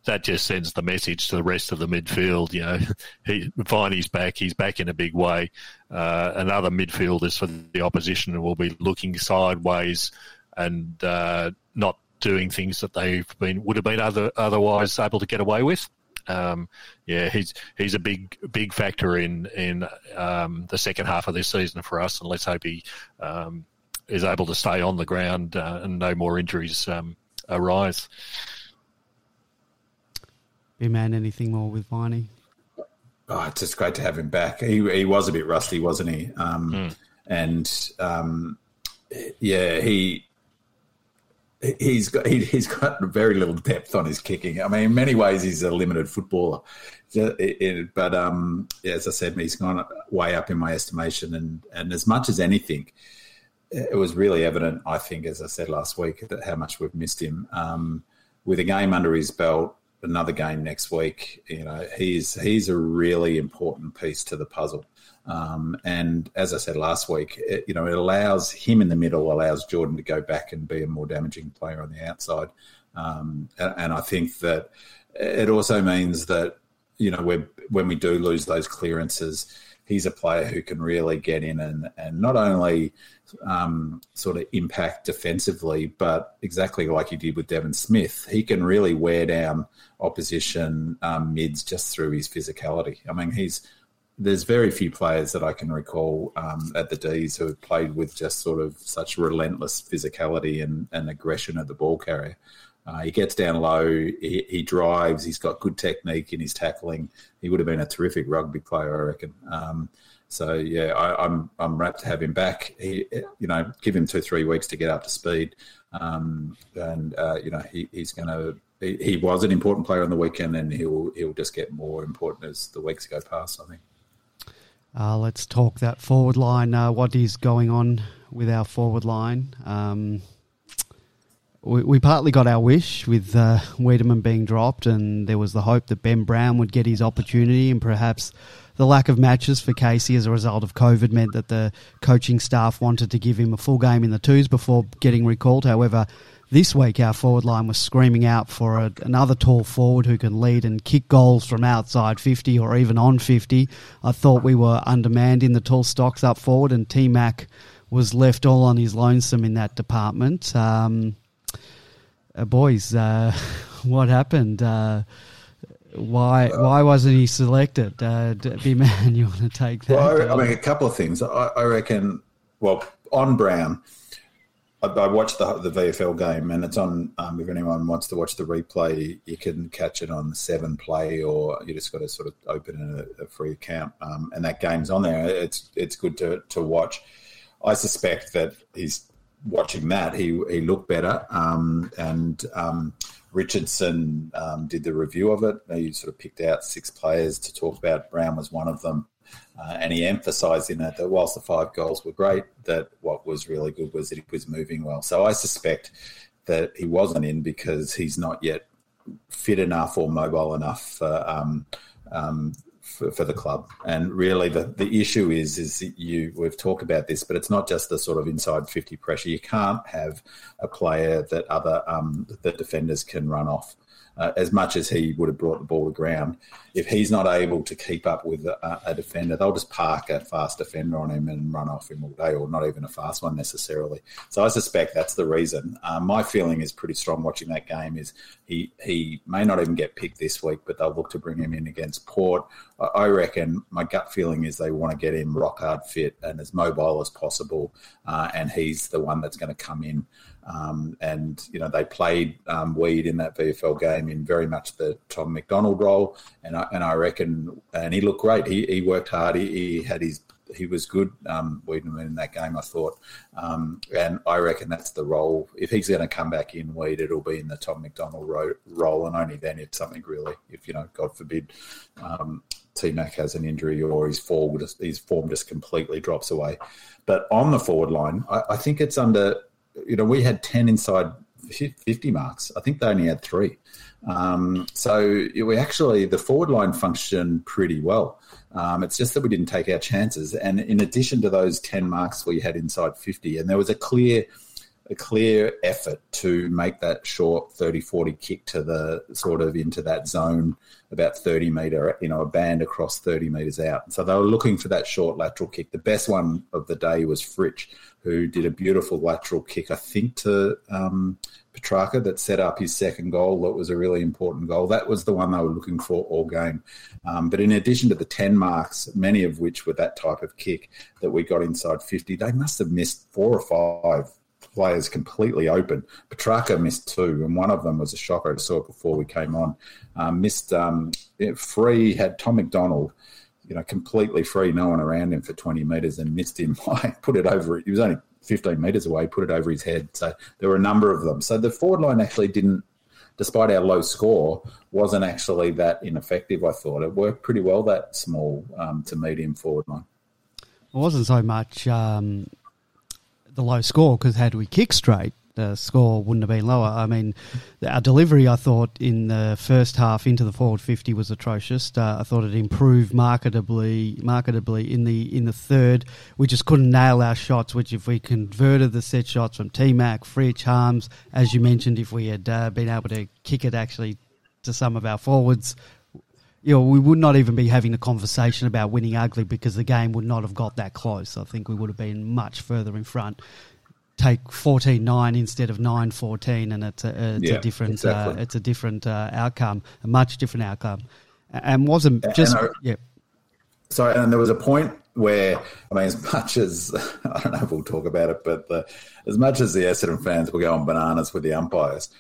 that just sends the message to the rest of the midfield. You know, he Viney's back. He's back in a big way. Uh, and other midfielders for the opposition will be looking sideways and uh, not doing things that they've been would have been other otherwise able to get away with. Um, yeah, he's he's a big big factor in in um, the second half of this season for us, and let's hope he um, is able to stay on the ground uh, and no more injuries um, arise. Big man, anything more with Viney? Oh, it's just great to have him back. He he was a bit rusty, wasn't he? Um, And um, yeah, he he's got he, he's got very little depth on his kicking. I mean, in many ways, he's a limited footballer. But um, as I said, he's gone way up in my estimation. And and as much as anything, it was really evident. I think, as I said last week, that how much we've missed him. Um, with a game under his belt, another game next week. You know, he's he's a really important piece to the puzzle. Um, and as I said last week, it, you know, it allows him in the middle, allows Jordon to go back and be a more damaging player on the outside. Um, and, and I think that it also means that you know when we do lose those clearances, he's a player who can really get in and and not only um, sort of impact defensively, but exactly like he did with Devon Smith, he can really wear down opposition um, mids just through his physicality. I mean, he's there's very few players that I can recall um, at the D's who have played with just sort of such relentless physicality and, and aggression of the ball carrier. Uh, he gets down low, he, he drives, he's got good technique in his tackling. He would have been a terrific rugby player, I reckon. Um, so yeah, I, I'm I'm rapt to have him back. He, you know, give him two three weeks to get up to speed, um, and uh, you know he, he's going to. He, he was an important player on the weekend, and he'll he'll just get more important as the weeks go past. I think. Uh, let's talk that forward line. Uh, what is going on with our forward line? Um, we, we partly got our wish with uh, Weideman being dropped, and there was the hope that Ben Brown would get his opportunity, and perhaps the lack of matches for Casey as a result of COVID meant that the coaching staff wanted to give him a full game in the twos before getting recalled. However, This week, our forward line was screaming out for a, another tall forward who can lead and kick goals from outside 50 or even on 50. I thought we were undermanned in the tall stocks up forward, and T Mac was left all on his lonesome in that department. Um, uh, boys, uh, what happened? Uh, why why wasn't he selected? Uh, B man, you want to take that? Well, I, I mean, a couple of things. I, I reckon. Well, on Brown, I, I, watched the the VFL game, and it's on. Um, if anyone wants to watch the replay, you can catch it on Seven Play, or you just got to sort of open a, a free account, um, and that game's on there. It's it's good to to watch. I suspect that he's watching that. He he looked better, um, and um, Richardson um, did the review of it. He sort of picked out six players to talk about. Brown was one of them. Uh, and he emphasised in that that whilst the five goals were great, that what was really good was that he was moving well. So I suspect that he wasn't in because he's not yet fit enough or mobile enough for um, um, for, for, the club. And really, the, the issue is is you we've talked about this, but it's not just the sort of inside fifty pressure. You can't have a player that other um, the defenders can run off uh, as much as he would have brought the ball to ground, if he's not able to keep up with a, a, defender, they'll just park a fast defender on him and run off him all day, or not even a fast one necessarily. So I suspect that's the reason. Uh, my feeling is pretty strong watching that game. Is he he may not even get picked this week, but they'll look to bring him in against Port. I reckon my gut feeling is they want to get him rock hard fit and as mobile as possible, uh, and he's the one that's going to come in. Um, and you know they played um, Weed in that VFL game in very much the Tom McDonald role, and I, and I reckon and he looked great. He, he worked hard. He, he had his he was good. Um, in that game, I thought, um, and I reckon that's the role. If he's going to come back in Weed, it'll be in the Tom McDonald ro- role, and only then if something really, if you know, God forbid, um, T Mac has an injury or his form just his form just completely drops away. But on the forward line, I, I think it's under you know, we had 10 inside 50 marks. I think they only had three. Um, so we actually, the forward line functioned pretty well. Um, it's just that we didn't take our chances. And in addition to those 10 marks we had inside 50, and there was a clear a clear effort to make that short 30 40 kick to the sort of into that zone about 30 metre, you know, a band across 30 metres out. So they were looking for that short lateral kick. The best one of the day was Fritsch, who did a beautiful lateral kick, I think, to um, Petracca that set up his second goal. That was a really important goal. That was the one they were looking for all game. Um, but in addition to the 10 marks, many of which were that type of kick that we got inside 50, they must have missed four or five players completely open. Petracca missed two, and one of them was a shocker. I saw it before we came on. Um, missed um, free, had Tom McDonald, you know, completely free, no one around him for 20 metres and missed him. I put it over, he was only 15 metres away, put it over his head. So there were a number of them. So the forward line actually didn't, despite our low score, wasn't actually that ineffective, I thought. It worked pretty well, that small um, to medium forward line. It wasn't so much um, the low score because had we kicked straight, the score wouldn't have been lower. I mean, our delivery, I thought, in the first half into the forward fifty was atrocious. Uh, I thought it improved marketably, marketably in the in the third. We just couldn't nail our shots. Which, if we converted the set shots from T Mac, Fritsch, Harmes, as you mentioned, if we had uh, been able to kick it actually to some of our forwards, you know, we would not even be having a conversation about winning ugly because the game would not have got that close. I think we would have been much further in front. Take 14-9 instead of 9-14 and it's a, it's yeah, a different uh, exactly. uh, it's a different uh, outcome, a much different outcome. And wasn't just I, yeah. Sorry, and there was a point where I mean, as much as I don't know if we'll talk about it, but the, as much as the Essendon fans were going bananas with the umpires,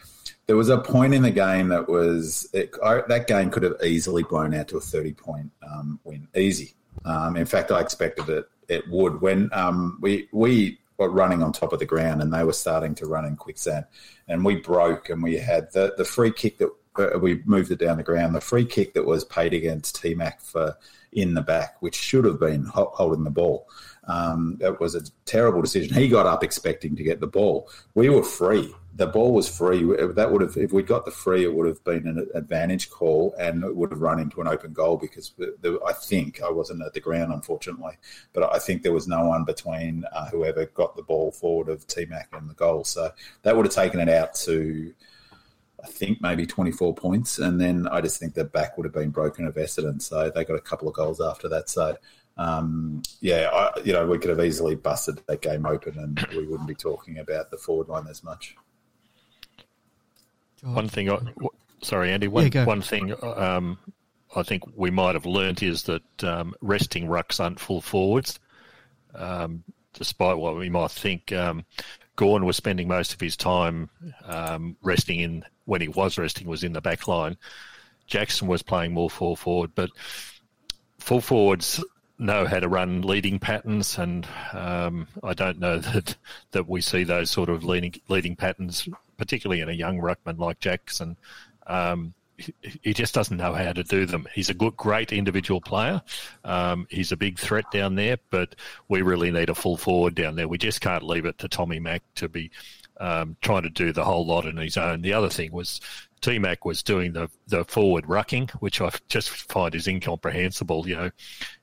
there was a point in the game that was it, I, that game could have easily blown out to a thirty point um, win, easy. Um, in fact, I expected it it would when um, we we were running on top of the ground and they were starting to run in quicksand, and we broke and we had the the free kick that uh, we moved it down the ground. The free kick that was paid against T Mac for in the back, which should have been holding the ball. Um, it was a terrible decision. He got up expecting to get the ball. We were free the ball was free. That would have, if we got the free, it would have been an advantage call and it would have run into an open goal because I think I wasn't at the ground, unfortunately, but I think there was no one between uh, whoever got the ball forward of T Mac and the goal. So that would have taken it out to, I think maybe 24 points. And then I just think the back would have been broken of Essendon. So they got a couple of goals after that. So, um, yeah, I, you know, we could have easily busted that game open and we wouldn't be talking about the forward line as much. One thing, I, sorry, Andy. One yeah, one thing um, I think we might have learnt is that um, resting rucks aren't full forwards. Um, despite what we might think, um, Gawn was spending most of his time um, resting in when he was resting was in the back line. Jackson was playing more full forward, but full forwards know how to run leading patterns, and um, I don't know that that we see those sort of leading leading patterns, particularly in a young ruckman like Jackson. Um, he just doesn't know how to do them. He's a good, great individual player. Um, he's a big threat down there, but we really need a full forward down there. We just can't leave it to Tommy Mack to be um, trying to do the whole lot on his own. The other thing was T Mac was doing the, the forward rucking, which I just find is incomprehensible. You know,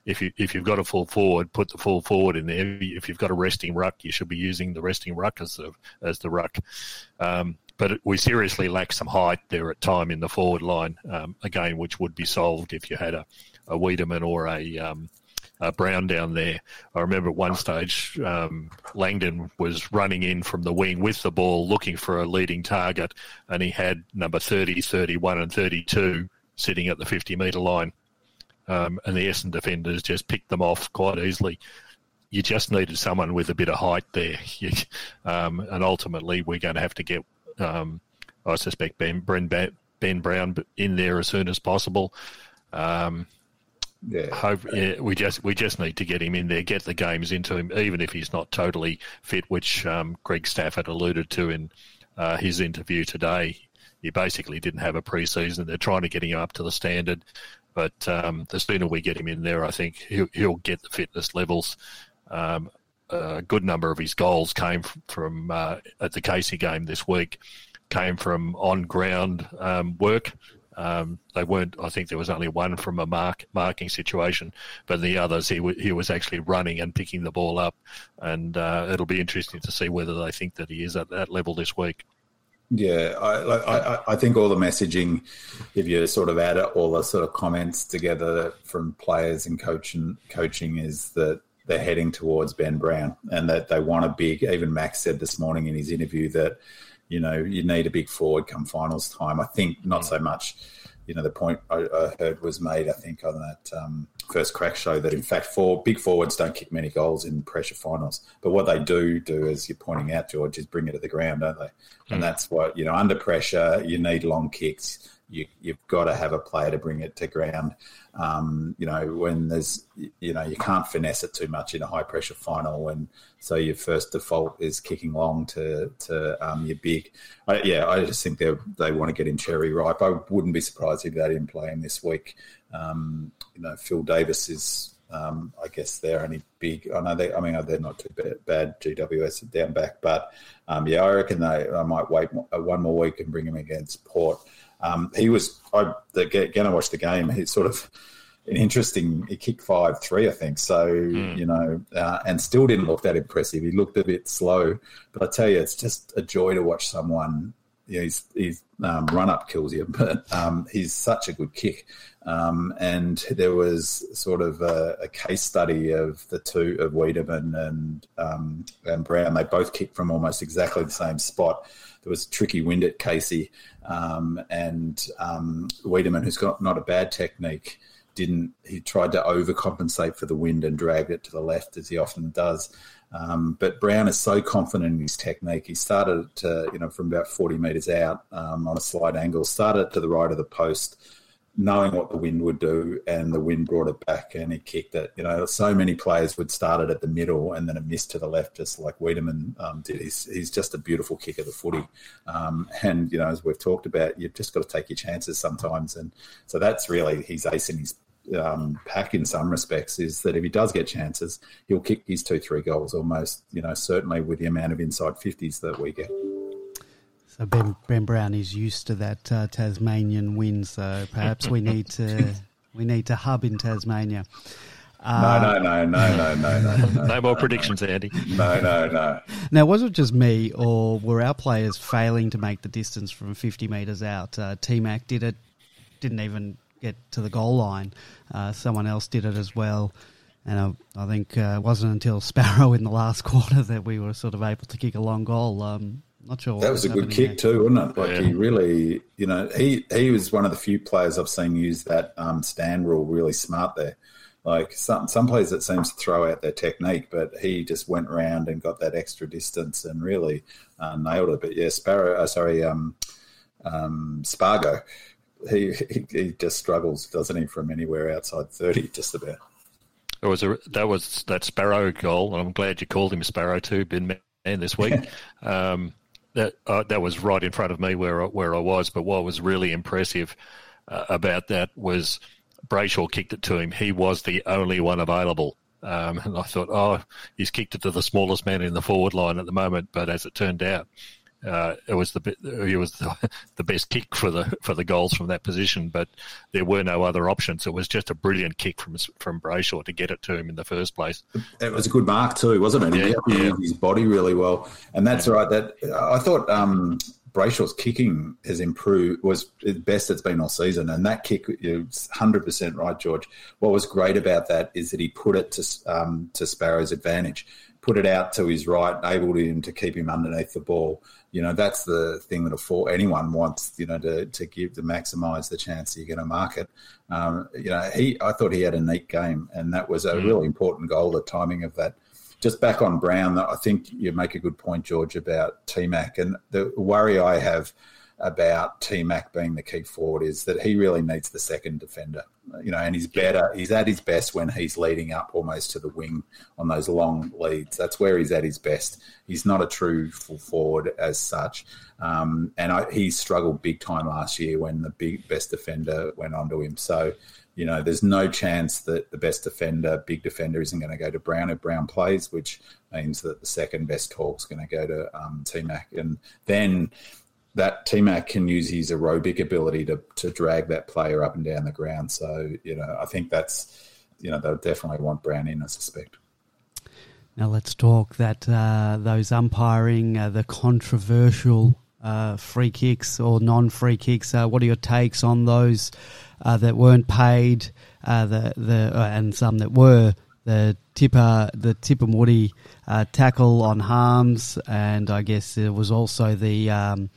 if you if you've got a full forward, put the full forward in there. If you've got a resting ruck, you should be using the resting ruck as the as the ruck. Um, but we seriously lack some height there at time in the forward line. Um, again, which would be solved if you had a, a Weideman or a um, uh, Brown down there. I remember at one stage um, Langdon was running in from the wing with the ball looking for a leading target, and he had number 30, 31, and 32 sitting at the 50 metre line. Um, and the Essendon defenders just picked them off quite easily. You just needed someone with a bit of height there. um, and ultimately, we're going to have to get, um, I suspect, Ben, ben Brown in there as soon as possible. Um, yeah. Hope, yeah, we just we just need to get him in there, get the games into him, even if he's not totally fit, which um, Greg Stafford alluded to in uh, his interview today. He basically didn't have a preseason. They're trying to get him up to the standard, but um, the sooner we get him in there, I think he'll, he'll get the fitness levels. Um, a good number of his goals came from uh, at the Casey game this week, came from on ground um, work um, they weren't. I think there was only one from a mark marking situation, but the others he w- he was actually running and picking the ball up, and uh, it'll be interesting to see whether they think that he is at that level this week. Yeah, I, I, I think all the messaging, if you sort of add all the sort of comments together from players and coaching, coaching is that they're heading towards Ben Brown and that they want a big. Even Max said this morning in his interview that you know, you need a big forward come finals time. I think not so much. You know, the point I, I heard was made, I think, on that um, first crack show that in fact, four big forwards don't kick many goals in pressure finals. But what they do do, as you're pointing out, George, is bring it to the ground, don't they? Mm. And that's what you know. Under pressure, you need long kicks you, have got to have a player to bring it to ground. Um, you know, when there's, you know, you can't finesse it too much in a high pressure final. And so your first default is kicking long to, to um, your big. I, yeah, I just think they they want to get in cherry ripe. I wouldn't be surprised if they didn't play him this week. Um, you know, Phil Davis is um, I guess they're only big. I know they. I mean, they're not too bad. bad GWS down back, but um, yeah, I reckon they. I might wait one more week and bring him against Port. Um, he was, I, again, I watched the game. He's sort of an interesting, he kicked 5 3, I think. So, mm. you know, uh, and still didn't look that impressive. He looked a bit slow. But I tell you, it's just a joy to watch someone. You know, his, his um, run up kills you, but um, he's such a good kick. Um, and there was sort of a, a, case study of the two of Weideman and um, and Brown. They both kicked from almost exactly the same spot there was tricky wind at Casey, um, and um, Weideman, who's got not a bad technique, didn't. He tried to overcompensate for the wind and dragged it to the left as he often does. Um, but Brown is so confident in his technique. He started to, you know, from about 40 metres out um, on a slight angle, started to the right of the post, knowing what the wind would do, and the wind brought it back and he kicked it. You know, so many players would start it at the middle and then a miss to the left, just like Weideman um, did. He's, he's just a beautiful kick of the footy. Um, and, you know, as we've talked about, you've just got to take your chances sometimes. And so that's really his ace in his um, pack in some respects is that if he does get chances, he'll kick his two, three goals almost, you know, certainly with the amount of inside 50s that we get. So Ben Ben Brown is used to that uh, Tasmanian wind, so perhaps we need to we need to hub in Tasmania. no, no, no, no, no, no, no, no. No more predictions, Andy. No, no, no. Now, was it just me, or were our players failing to make the distance from 50 metres out? Uh, T Mac did it, didn't even get to the goal line. Uh, someone else did it as well. And I, I think uh, it wasn't until Sparrow in the last quarter that we were sort of able to kick a long goal. Um, not sure. That was a good kick there. too, wasn't it? Like Yeah. he really, you know, he he was one of the few players I've seen use that um, stand rule really smart there. Like some some players it seems to throw out their technique, but he just went around and got that extra distance and really uh, nailed it. But yeah, Sparrow, uh, sorry, um, um, Spargo, he, he he just struggles, doesn't he, from anywhere outside thirty, just about. There was a that was that Sparrow goal, and I'm glad you called him Sparrow too. Been man this week. um, that uh, that was right in front of me where where I was. But what was really impressive uh, about that was Brayshaw kicked it to him. He was the only one available. Um, and I thought, oh, he's kicked it to the smallest man in the forward line at the moment. But as it turned out, uh, it was the it was the, the best kick for the for the goals from that position. But there were no other options. It was just a brilliant kick from from Brayshaw to get it to him in the first place. It was a good mark too, wasn't it? Yeah, he yeah. used his body really well, and that's right. That I thought um, Brayshaw's kicking has improved. Was the best it's been all season, and that kick, hundred percent right, George. What was great about that is that he put it to um, to Sparrow's advantage, put it out to his right, able him to keep him underneath the ball. You know, that's the thing that a for anyone wants. You know, to to give to maximise the chance that you're going to mark it. Um, you know, he I thought he had a neat game, and that was a really important goal. The timing of that. Just back on Brown, I think you make a good point, George, about T Mac. And the worry I have about T Mac being the key forward is that he really needs the second defender. You know, and he's better. He's at his best when he's leading up almost to the wing on those long leads. That's where he's at his best. He's not a true full forward as such. Um, and I, he struggled big time last year when the big best defender went onto him. So, you know, there's no chance that the best defender, big defender, isn't going to go to Brown if Brown plays, which means that the second best talk is going to go to um, T Mac. And then that T Mac can use his aerobic ability to, to drag that player up and down the ground. So, you know, I think that's, you know, they'll definitely want Brown in, I suspect. Now let's talk that uh, those umpiring, uh, the controversial uh, free kicks or non-free kicks. Uh, what are your takes on those uh, that weren't paid, uh, the the and some that were? The tipper, the Tipungwuti tackle on Harmes, and I guess there was also the um,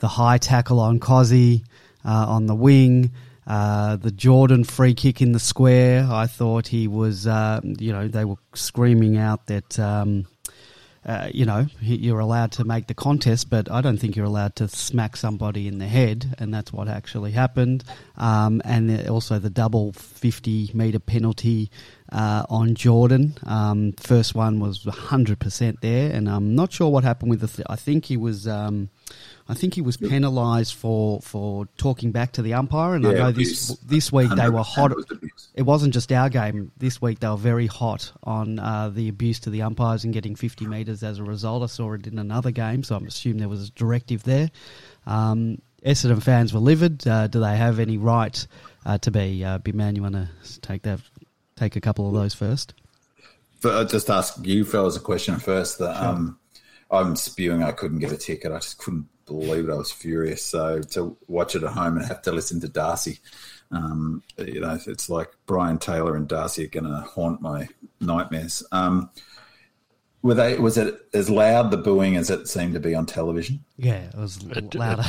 the high tackle on Kozzie uh, on the wing. Uh, the Jordan free kick in the square, I thought he was, uh, you know, they were screaming out that, um, uh, you know, you're allowed to make the contest, but I don't think you're allowed to smack somebody in the head, and that's what actually happened. Um, and also the double 50 metre penalty uh, on Jordan. Um, first one was 100% there, and I'm not sure what happened with the. Th- I think he was. Um, I think he was penalised for, for talking back to the umpire, and I Yeah, know this this week they were hot. it Was it wasn't just our game. This week they were very hot on uh, the abuse to the umpires and getting 50 metres as a result. I saw it in another game, so I'm assuming there was a directive there. Um, Essendon fans were livid. Uh, do they have any right uh, to be? Uh, you want to take that? Take a couple of those first. But I'll just ask you fellas a question first. That um, I'm spewing. I couldn't get a ticket. I just couldn't believe it. I was furious. So to watch it at home and have to listen to Darcy, um, you know, it's like Brian Taylor and Darcy are going to haunt my nightmares. Um, were they? Was it as loud the booing as it seemed to be on television? Yeah, it was It- louder.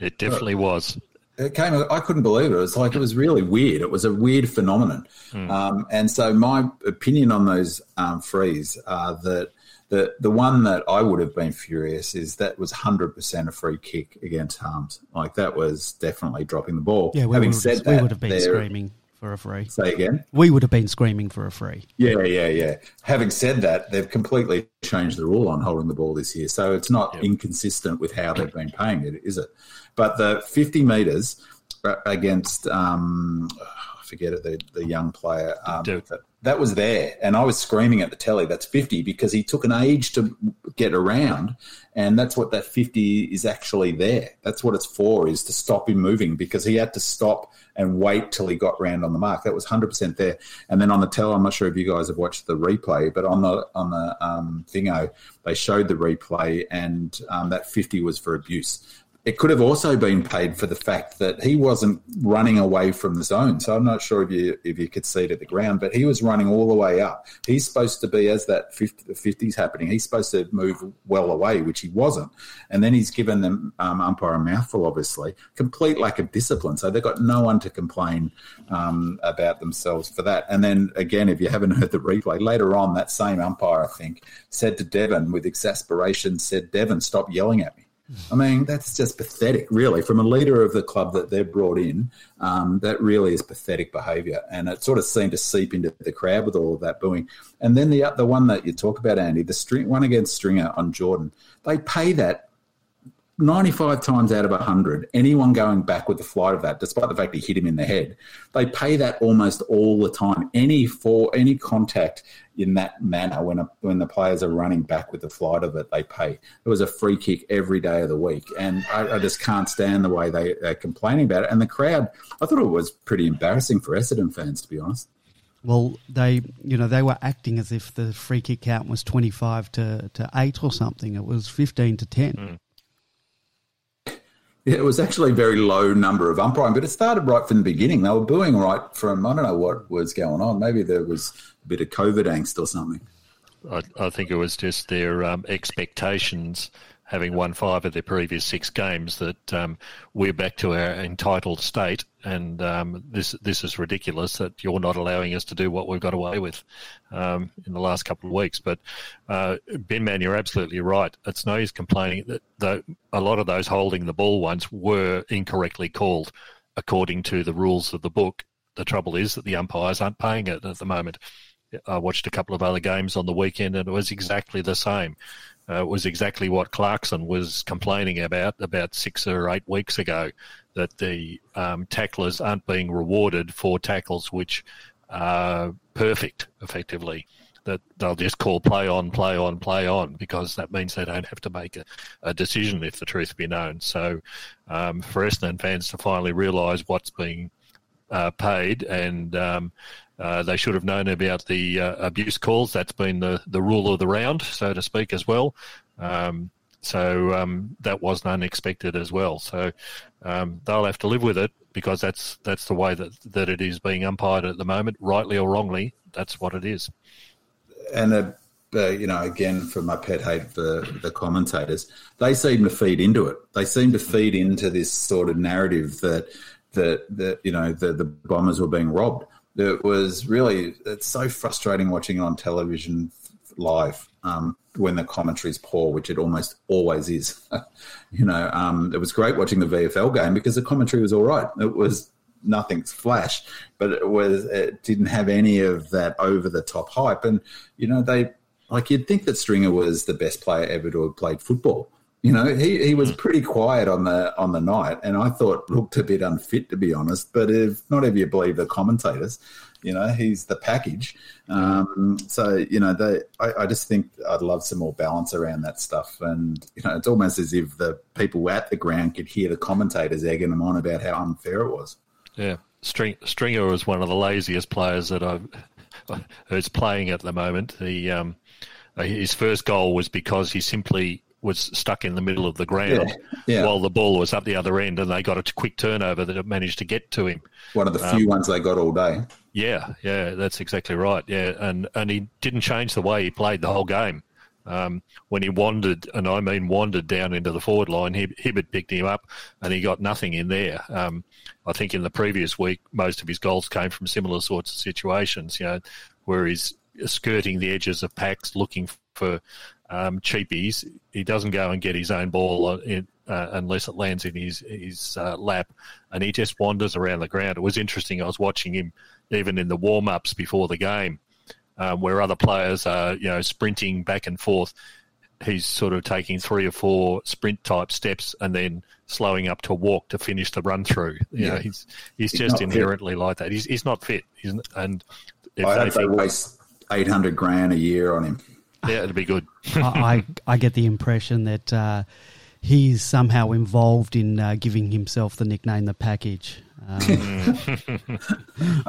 It definitely was. It came i couldn't believe it. It was like it was really weird. It was a weird phenomenon. Um, and so my opinion on those um, frees are that the the one that i would have been furious is that was 100% a free kick against harmes. Like that was definitely dropping the ball. Yeah, we having would, said have, that we would have been screaming for a free. say again? We would have been screaming for a free. yeah, yeah, yeah. Having said that, they've completely changed the rule on holding the ball this year, so it's not inconsistent with how they've been paying it, is it? But the 50 metres against, um, I forget it, the, the young player. Um, that, that was there, and I was screaming at the telly. That's fifty because he took an age to get around, and that's what that fifty is actually there. That's what it's for, is to stop him moving because he had to stop and wait till he got round on the mark. That was hundred percent there. And then on the telly, I'm not sure if you guys have watched the replay, but on the on the um, thingo, they showed the replay, and um, that fifty was for abuse it could have also been paid for the fact that he wasn't running away from the zone. So I'm not sure if you if you could see at the ground, but he was running all the way up. He's supposed to be as that 50, the 50s happening. He's supposed to move well away, which he wasn't. And then he's given the um, umpire a mouthful, obviously, complete lack of discipline. So they've got no one to complain um, about themselves for that. And then again, if you haven't heard the replay later on, that same umpire, I think, said to Devon with exasperation, said, "Devon, stop yelling at me." I mean, that's just pathetic, really. From a leader of the club that they've brought in, um, that really is pathetic behaviour, and it sort of seemed to seep into the crowd with all of that booing. And then the the one that you talk about, Andy, the string one against Stringer on Jordon, they pay that 95 times out of 100, anyone going back with the flight of that, despite the fact he hit him in the head, they pay that almost all the time. Any for any contact in that manner when a, when the players are running back with the flight of it, they pay. It was a free kick every day of the week, and I, I just can't stand the way they, they're complaining about it. And the crowd, I thought it was pretty embarrassing for Essendon fans, to be honest. Well, they, you know, they were acting as if the free kick count was twenty-five to, to eight or something. It was fifteen to ten. Mm. It was actually a very low number of umpiring, but it started right from the beginning. They were booing right from, I don't know what was going on. Maybe there was a bit of COVID angst or something. I, I think it was just their um, expectations, having won five of their previous six games, that um, we're back to our entitled state, and um, this this is ridiculous that you're not allowing us to do what we've got away with um, in the last couple of weeks. But uh, Ben Man, you're absolutely right. It's no use complaining that the, a lot of those holding the ball ones were incorrectly called according to the rules of the book. The trouble is that the umpires aren't paying it at the moment. I watched a couple of other games on the weekend, and it was exactly the same. Uh, it was exactly what Clarkson was complaining about about six or eight weeks ago that the um, tacklers aren't being rewarded for tackles which are perfect, effectively. That they'll just call play on, play on, play on, because that means they don't have to make a, a decision if the truth be known. So, um, for Essendon fans to finally realise what's being uh, paid and um, uh, they should have known about the uh, abuse calls. That's been the, the rule of the round, so to speak, as well. Um, so um, that wasn't unexpected as well. So um, they'll have to live with it because that's that's the way that, that it is being umpired at the moment, rightly or wrongly. That's what it is. And uh, uh, you know, again, for my pet hate for the commentators, they seem to feed into it. They seem to feed into this sort of narrative that that that you know the the bombers were being robbed it was really it's so frustrating watching on television live um, when the commentary is poor, which it almost always is. you know, um, it was great watching the VFL game because the commentary was all right. It was nothing's flash, but it was it didn't have any of that over the top hype. And you know, they like you'd think that Stringer was the best player ever to have played football. You know, he, he was pretty quiet on the on the night, and I thought looked a bit unfit to be honest. But if not, if you believe the commentators, you know, he's the package. Um, so you know, they, I, I, just think I'd love some more balance around that stuff. And you know, it's almost as if the people at the ground could hear the commentators egging them on about how unfair it was. Yeah, String, Stringer is one of the laziest players that I've who's playing at the moment. The um, his first goal was because he simply was stuck in the middle of the ground yeah, yeah. while the ball was up the other end, and they got a quick turnover that managed to get to him. One of the few um, ones they got all day. Yeah, yeah, that's exactly right. Yeah, and and he didn't change the way he played the whole game. Um, when he wandered, and I mean wandered down into the forward line, Hibberd picked him up, and he got nothing in there. Um, I think in the previous week, most of his goals came from similar sorts of situations. You know, where he's skirting the edges of packs, looking for um, cheapies. He doesn't go and get his own ball in, uh, unless it lands in his his uh, lap, and he just wanders around the ground. It was interesting. I was watching him even in the warm ups before the game, um, where other players are you know sprinting back and forth. he's sort of taking three or four sprint type steps and then slowing up to walk to finish the run through. You Yeah. know, he's he's, He's just not fit. inherently like that. He's he's not fit. He's, and if I they hope they think, waste eight hundred grand a year on him. Yeah, it'd be good. I, I I get the impression that uh, he's somehow involved in uh, giving himself the nickname the package. Um,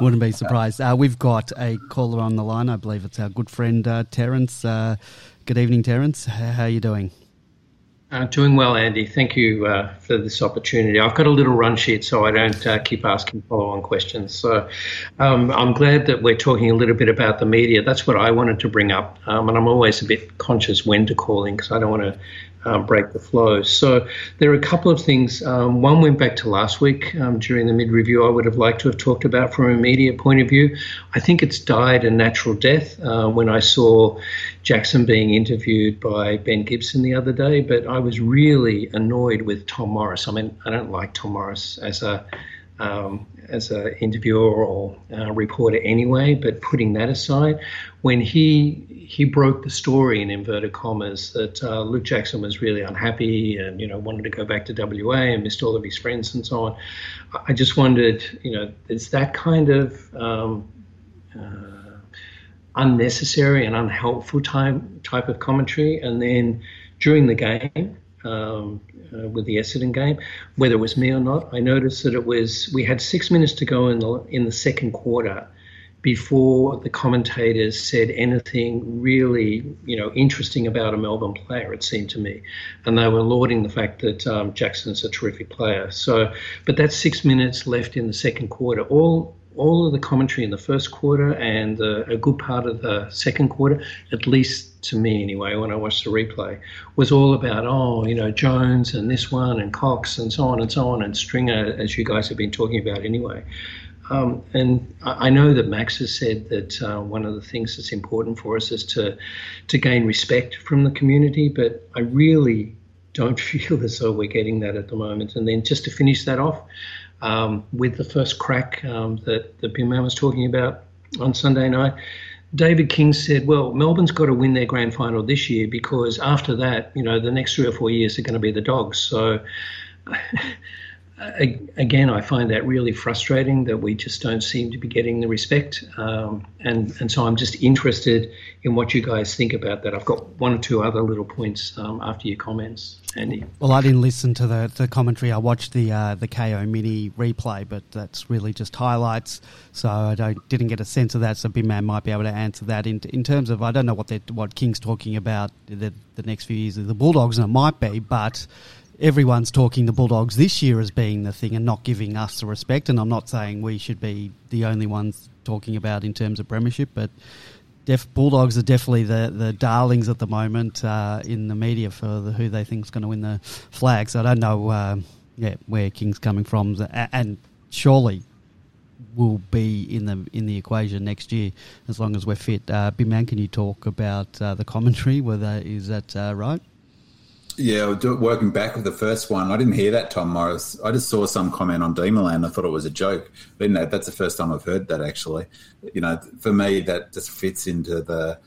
wouldn't be surprised. Uh, we've got a caller on the line. I believe it's our good friend uh, Terence. Uh, good evening, Terence. How are you doing? Uh, doing well, Andy. Thank you uh, for this opportunity. I've got a little run sheet so I don't uh, keep asking follow on questions. So um, I'm glad that we're talking a little bit about the media. That's what I wanted to bring up. Um, and I'm always a bit conscious when to call in because I don't want to um, break the flow. So there are a couple of things. Um, one went back to last week um, during the mid review, I would have liked to have talked about from a media point of view. I think it's died a natural death uh, when I saw Jackson being interviewed by Ben Gibson the other day, but I was really annoyed with Tom Morris. I mean, I don't like Tom Morris as a um, as an interviewer or uh, reporter anyway, but putting that aside, when he he broke the story in inverted commas that uh, Luke Jackson was really unhappy and you know wanted to go back to WA and missed all of his friends and so on, I- just wondered, you know, is that kind of um, unnecessary and unhelpful type type of commentary. And then during the game, um, uh, with the Essendon game, whether it was me or not, I noticed that it was we had six minutes to go in the in the second quarter before the commentators said anything really, you know, interesting about a Melbourne player. It seemed to me, and they were lauding the fact that um, Jackson's a terrific player. So, but that's six minutes left in the second quarter. All all of the commentary in the first quarter and uh, a good part of the second quarter, at least to me anyway, when I watched the replay, was all about oh, you know, Jones and this one and Cox and so on and so on and Stringer, as you guys have been talking about anyway. Um, and I know that Max has said that uh, one of the things that's important for us is to to gain respect from the community, but I really don't feel as though we're getting that at the moment. And then just to finish that off, um, with the first crack um, that, that Big Man was talking about on Sunday night, David King said, well, Melbourne's got to win their grand final this year because after that, you know, the next three or four years are going to be the dogs. So again, I find that really frustrating that we just don't seem to be getting the respect. Um, and, and so I'm just interested in what you guys think about that. I've got one or two other little points um, after your comments, Andy. Well, I didn't listen to the, the commentary. I watched the uh, the KO mini replay, but that's really just highlights. So I don't didn't get a sense of that. So Big Man might be able to answer that in in terms of I don't know what what King's talking about the the next few years of the Bulldogs, and it might be, but everyone's talking the Bulldogs this year as being the thing and not giving us the respect. And I'm not saying we should be the only ones talking about in terms of premiership, but def, Bulldogs are definitely the, the darlings at the moment uh, in the media for the, who they think is going to win the flag. So I don't know um, yeah, where King's coming from, and surely will be in the in the equation next year as long as we're fit. Uh, Big Man, can you talk about uh, the commentary? Whether is that uh, right? Yeah, working back with the first one. I didn't hear that Tom Morris. I just saw some comment on Demonland. I thought it was a joke. But know, that's the first time I've heard that actually. You know, for me, that just fits into the.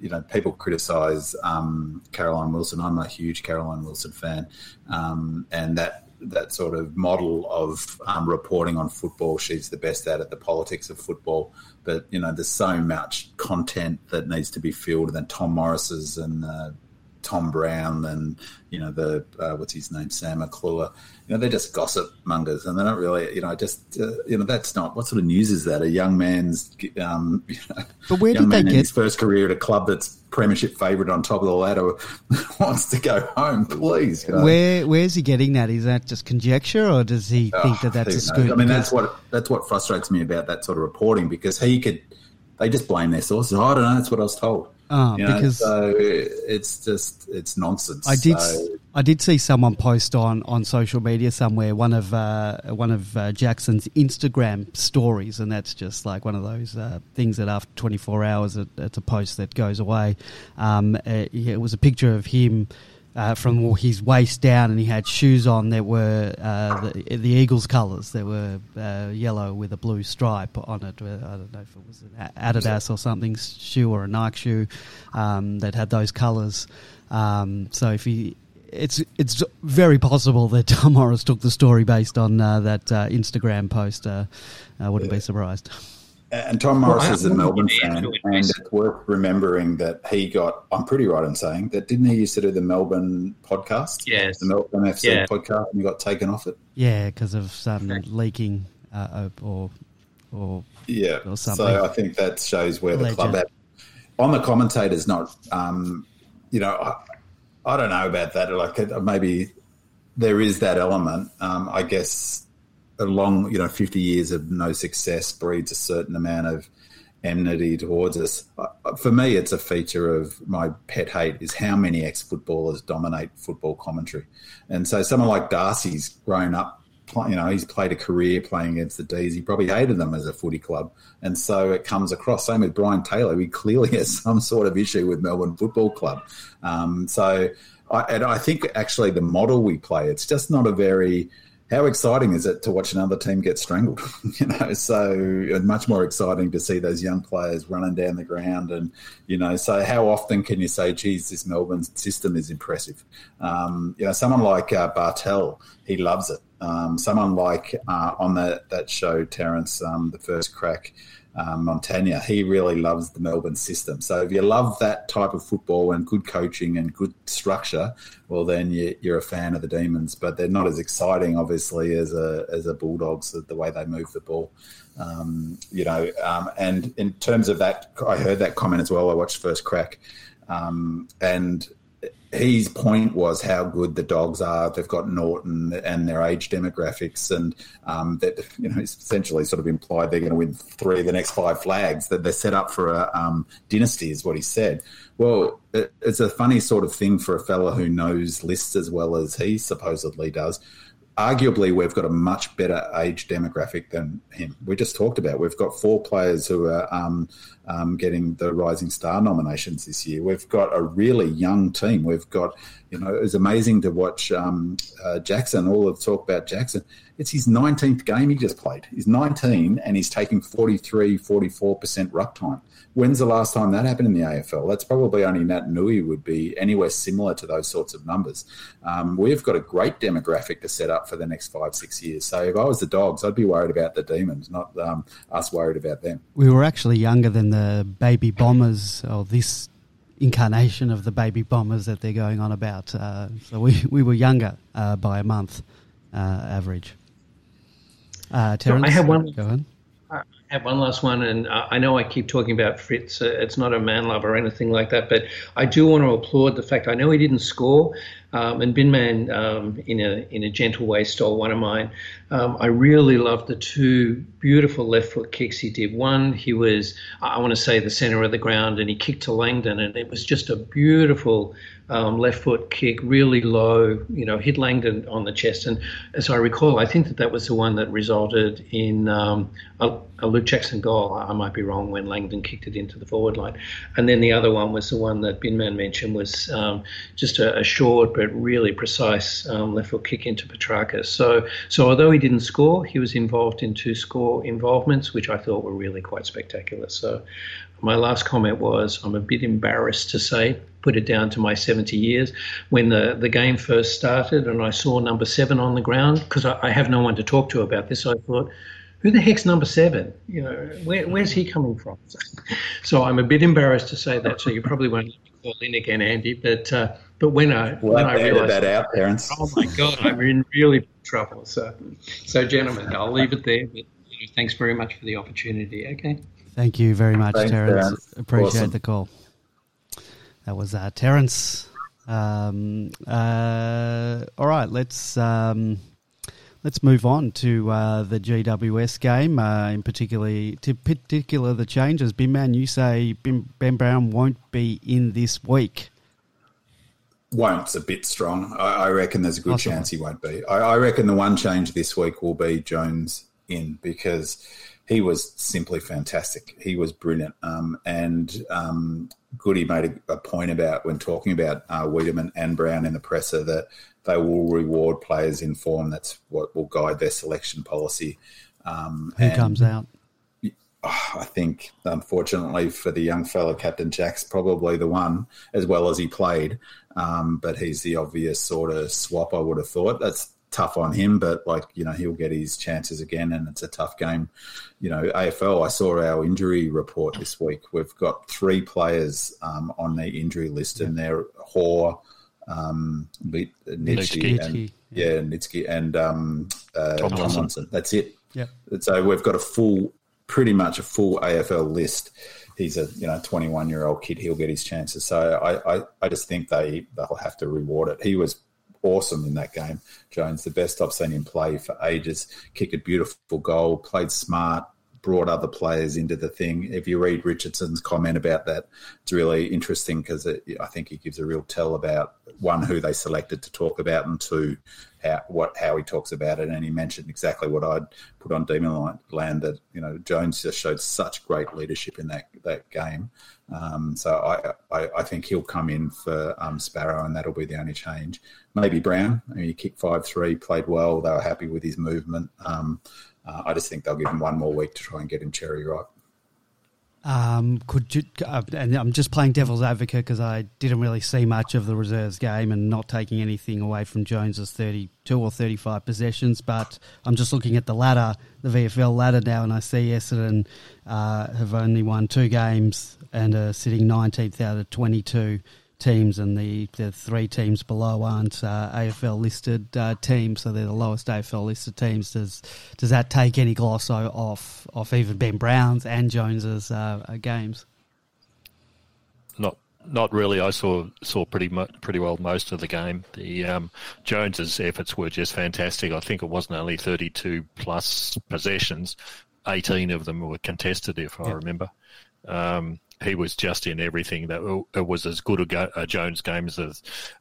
You know, people criticise um, Caroline Wilson. I'm a huge Caroline Wilson fan, um, and that that sort of model of um, reporting on football, she's the best at it. The politics of football, but you know, there's so much content that needs to be filled. And then Tom Morris's and uh, Tom Brown and you know the uh, what's his name Sam McClure. You know they're just gossip mongers, and they don't really you know just uh, you know that's not what sort of news is that? A young man's um, you know, But where young did they get- his first career at a club that's premiership favourite on top of the ladder wants to go home, please. You know? Where where's he getting that? Is that just conjecture, or does he think that that's a scoop? I mean, that's what that's what frustrates me about that sort of reporting because he could. They just blame their sources. Oh, I don't know. That's what I was told. Ah, You know, because- so it's just it's nonsense. I did. So- I did see someone post on, on social media somewhere one of uh, one of uh, Jackson's Instagram stories, and that's just like one of those uh, things that after 24 hours, it, it's a post that goes away. Um, uh, yeah, it was a picture of him. Uh, from his waist down, and he had shoes on that were uh, the, the Eagles' colours. They were uh, yellow with a blue stripe on it. Uh, I don't know if it was an Adidas or something shoe or a Nike shoe um, that had those colours. Um, so if he it's it's very possible that Tom Morris took the story based on uh, that uh, Instagram post. Uh, I wouldn't yeah. be surprised. And Tom Morris well, is a Melbourne fan, and it's worth remembering that he got. I'm pretty right in saying that didn't he used to do the Melbourne podcast? Yes, the Melbourne FC yeah. podcast, and he got taken off it. Yeah, because of some leaking uh, or or yeah. Or something. So I think that shows where the club at. On the commentators, not um, you know, I, I, don't know about that. Like maybe there is that element. Um, I guess a long, you know, 50 years of no success breeds a certain amount of enmity towards us. For me, it's a feature of my pet hate is how many ex-footballers dominate football commentary. And so someone like Darcy's grown up, you know, he's played a career playing against the D's. He probably hated them as a footy club. And so it comes across. Same with Brian Taylor. He clearly has some sort of issue with Melbourne Football Club. Um, so I, and I think actually the model we play, it's just not a very – how exciting is it to watch another team get strangled? you know, so much more exciting to see those young players running down the ground, and you know, so how often can you say, "Geez, this Melbourne system is impressive"? Um, you know, someone like uh, Bartel, he loves it. Um, someone like uh, on that that show, Terence, um, the first crack um, Montagna, he really loves the Melbourne system. So if you love that type of football and good coaching and good structure, well, then you, are a fan of the Demons. But they're not as exciting, obviously, as a as a Bulldogs the way they move the ball. Um, you know, um, and in terms of that, I heard that comment as well. I watched First Crack, um, and his point was how good the dogs are. They've got Naughton and their age demographics, and um, that you know, essentially sort of implied they're going to win three of the next five flags. That they're set up for a um, dynasty, is what he said. Well, it, it's a funny sort of thing for a fella who knows lists as well as he supposedly does arguably we've got a much better age demographic than him. We just talked about we've got four players who are um, um, getting the Rising Star nominations this year. We've got a really young team. We've got you know it's amazing to watch um, uh, Jackson. All the talk about Jackson. It's his 19th game he just played. He's 19 and he's taking 43, 44% ruck time. When's the last time that happened in the AFL? That's probably only Nat Nui would be anywhere similar to those sorts of numbers. Um, we've got a great demographic to set up for the next five, six years. So if I was the Dogs, I'd be worried about the Demons, not um, us worried about them. We were actually younger than the baby bombers, or this incarnation of the baby bombers that they're going on about. Uh, so we, we were younger uh, by a month uh, average. Uh, Terence, I have one. Go on I have one last one, and I know I keep talking about Fritsch. Uh, it's not a man love or anything like that, but I do want to applaud the fact I know he didn't score, um, and Binman, um, in a in a gentle way, stole one of mine. Um, I really loved the two beautiful left foot kicks he did. One, he was I want to say the center of the ground, and he kicked to Langdon, and it was just a beautiful um, left foot kick, really low, you know, hit Langdon on the chest. And as I recall, I think that that was the one that resulted in um, a, a, Luke Jackson goal. I might be wrong when Langdon kicked it into the forward line. And then the other one was the one that Binman mentioned was um, just a, a, short but really precise um, left foot kick into Petracca. So, so although he didn't score, he was involved in two score involvements, which I thought were really quite spectacular. So my last comment was I'm a bit embarrassed to say, put it down to my 70 years, when the, the game first started and I saw number seven on the ground, because I, I, have no one to talk to about this, I thought, who the heck's number seven? You know, where, where's he coming from? So I'm a bit embarrassed to say that. So you probably won't call in again, Andy. But uh, but when I well, when I realised that out, parents. Oh my God, I'm in really trouble. So so gentlemen, I'll leave it there. But you know, thanks very much for the opportunity. Okay. Thank you very much, Thanks, Terence. Terence. Appreciate awesome. the call. That was uh, Terence. Um, uh, all right, let's um, let's move on to uh, the GWS game, uh, in particularly to particular the changes. Binman, you say Ben Brown won't be in this week. Won't's a bit strong. I, I reckon there's a good chance he won't be. I, I reckon the one change this week will be Jones in because he was simply fantastic. He was brilliant. Um, and um, Goody made a, a, point about when talking about uh, Weideman and Brown in the presser that they will reward players in form. That's what will guide their selection policy. Um, Who comes out? I think, unfortunately, for the young fellow, Captain Jack's probably the one, as well as he played. Um, but he's the obvious sort of swap, I would have thought. That's tough on him, but like, you know, he'll get his chances again, and it's a tough game. You know, AFL, I saw our injury report this week. We've got three players um, on the injury list, and they're Hore, um, Nietschke, and yeah, Nietschke and um, uh, Tomlinson. Tomlinson. That's it. Yeah. So we've got a full pretty much a full AFL list. He's a you know 21 year old kid. He'll get his chances. So I, I, I just think they they'll have to reward it. He was awesome in that game. Jones, the best I've seen him play for ages. Kick a beautiful goal. Played smart brought other players into the thing. If you read Richardson's comment about that, it's really interesting because I think he gives a real tell about one who they selected to talk about, and two how what how he talks about it. And he mentioned exactly what I'd put on Demon Land that you know Jones just showed such great leadership in that that game. Um, so I, I, I think he'll come in for um, Sparrow, and that'll be the only change. Maybe Brown. I mean, he kicked five three, played well. They were happy with his movement. Um, uh, I just think they'll give him one more week to try and get him cherry ripe. Um, could you? Uh, and I'm just playing devil's advocate because I didn't really see much of the reserves game and not taking anything away from Jones's 32 or 35 possessions. But I'm just looking at the ladder, the VFL ladder now, and I see Essendon uh, have only won two games and are sitting 19th out of 22 teams, and the, the three teams below aren't uh, AFL listed uh, teams, so they're the lowest AFL listed teams. Does does that take any gloss off off even Ben Brown's and Jones's uh, uh, games? Not not really. I saw saw pretty pretty well most of the game. The um, Jones's efforts were just fantastic. I think it wasn't only thirty two plus possessions. Eighteen of them were contested, if I remember. Um, he was just in everything. That it was as good a, go, a Jones game as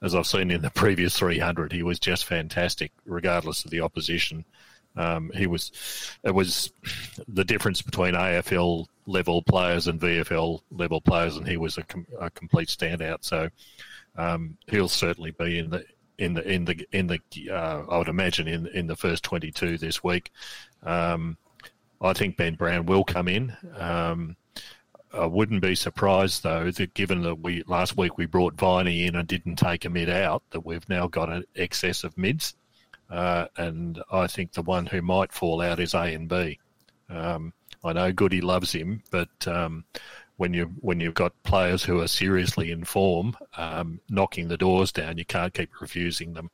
as I've seen in the previous 300. He was just fantastic, regardless of the opposition. Um, he was. It was the difference between AFL level players and VFL level players, and he was a, com, a complete standout. So um, he'll certainly be in the in the in the in the. Uh, I would imagine in in the first 22 this week. Um, I think Ben Brown will come in. Um, I wouldn't be surprised though that given that we last week we brought Viney in and didn't take a mid out, that we've now got an excess of mids, uh, and I think the one who might fall out is A and B. Um, I know Goody loves him, but um, when you when you've got players who are seriously in form, um, knocking the doors down, you can't keep refusing them.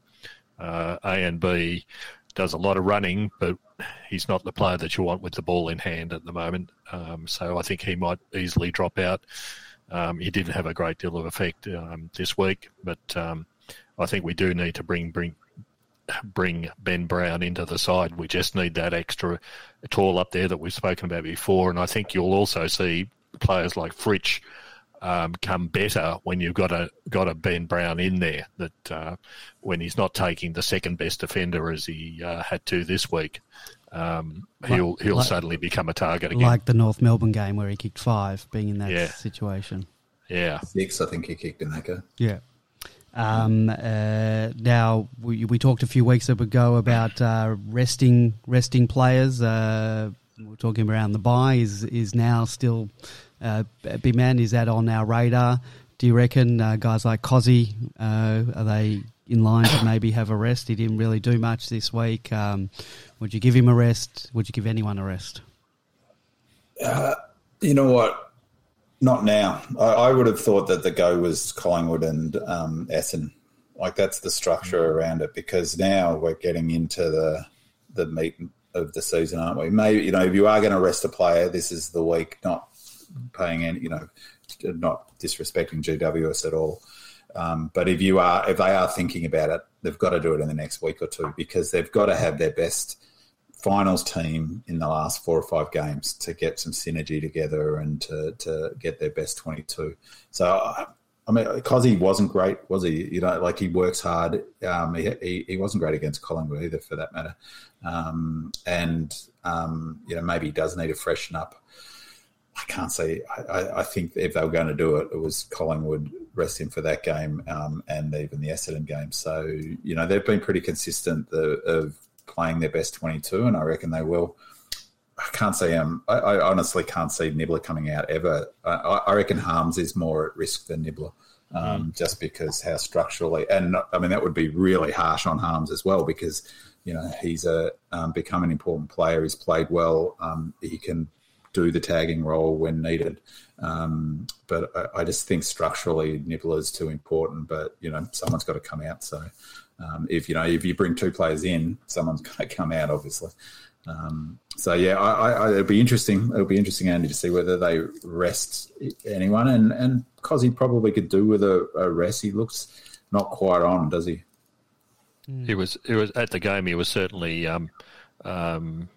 Uh, a and B does a lot of running, but he's not the player that you want with the ball in hand at the moment. Um, so I think he might easily drop out. Um, he didn't have a great deal of effect um, this week, but um, I think we do need to bring bring bring Ben Brown into the side. We just need that extra tall up there that we've spoken about before, and I think you'll also see players like Fritsch um, come better when you've got a got a Ben Brown in there. That uh, when he's not taking the second best defender as he uh, had to this week, um, he'll he'll like, suddenly become a target again. Like the North Melbourne game where he kicked five, being in that yeah. situation. Yeah, six. I think he kicked in that game. Yeah. Um, uh, now we, we talked a few weeks ago about uh, resting resting players. Uh, we're talking around the buy is is now still uh, big man, is that on our radar? Do you reckon uh, guys like Kozzie, uh, are they in line to maybe have a rest? He didn't really do much this week. Um, would you give him a rest? Would you give anyone a rest? Uh, you know what? Not now. I, I, would have thought that the go was Collingwood and um, Essen. Like that's the structure around it because now we're getting into the the meat of the season, aren't we? Maybe you know if you are going to rest a player, this is the week, not paying any, you know, not disrespecting GWS at all. Um, but if you are, if they are thinking about it, they've got to do it in the next week or two because they've got to have their best finals team in the last four or five games to get some synergy together and to, to get their best 22. So I mean, Kozzie wasn't great, was he? You know, like he works hard. Um, he, he, he wasn't great against Collingwood either, for that matter. Um, and um, you know, maybe he does need to freshen up. I can't say. I, I, think if they were going to do it, it was Collingwood rest him for that game um, and even the Essendon game. So you know they've been pretty consistent the, of playing their best twenty-two, and I reckon they will. I can't see um, I, I, honestly can't see Nibbler coming out ever. I, I, reckon Harmes is more at risk than Nibbler, um, mm. just because how structurally and I mean that would be really harsh on Harmes as well because you know he's a um, become an important player. He's played well. Um, he can do the tagging role when needed. Um, but I, I, just think structurally Nibbler is too important. But you know someone's got to come out. So um, if you know if you bring two players in, someone's going to come out, obviously. Um, so yeah, I, I, it'll be interesting. It'll be interesting, Andy, to see whether they rest anyone, and and because probably could do with a, a, rest. He looks not quite on, does he? He was. He was at the game. He was certainly um, um,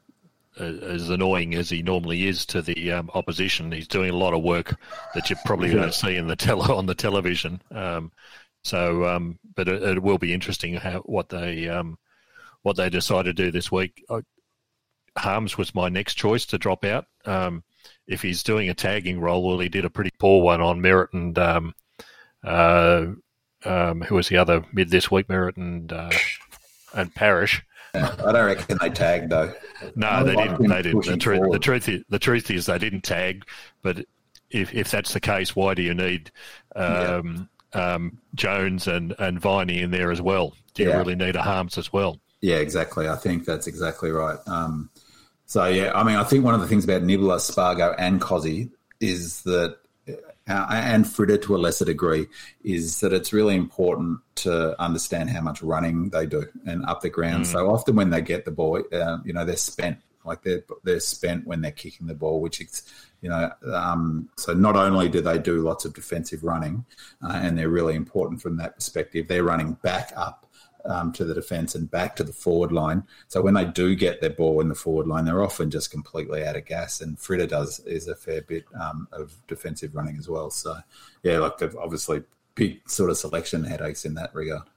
as annoying as he normally is to the um, opposition. He's doing a lot of work that you probably yeah. don't see in the tele on the television. Um, so, um, but it, it, will be interesting how what they um, what they decide to do this week. I, Harmes was my next choice to drop out. Um, if he's doing a tagging role, well, he did a pretty poor one on Merrett and um, uh, who was the other mid this week? Merrett and uh, and Parish. I don't reckon they tagged though. No, they didn't. They didn't. The truth, the truth, is, the truth is they didn't tag. But if if that's the case, why do you need um, yeah. um, Jones and and Viney in there as well? Do you yeah. really need a Harmes as well? Yeah, exactly. I think that's exactly right. Um, so yeah, I mean, I think one of the things about Nibbler, Spargo, and Kozzie is that uh, and Fritter to a lesser degree, is that it's really important to understand how much running they do and up the ground. Mm. So often when they get the ball, uh, you know, they're spent. Like they're they're spent when they're kicking the ball, which is, you know, um, so not only do they do lots of defensive running, uh, and they're really important from that perspective, they're running back up um, to the defence and back to the forward line. So when they do get their ball in the forward line, they're often just completely out of gas. And Fritter does is a fair bit um, of defensive running as well. So yeah, like obviously big sort of selection headaches in that regard.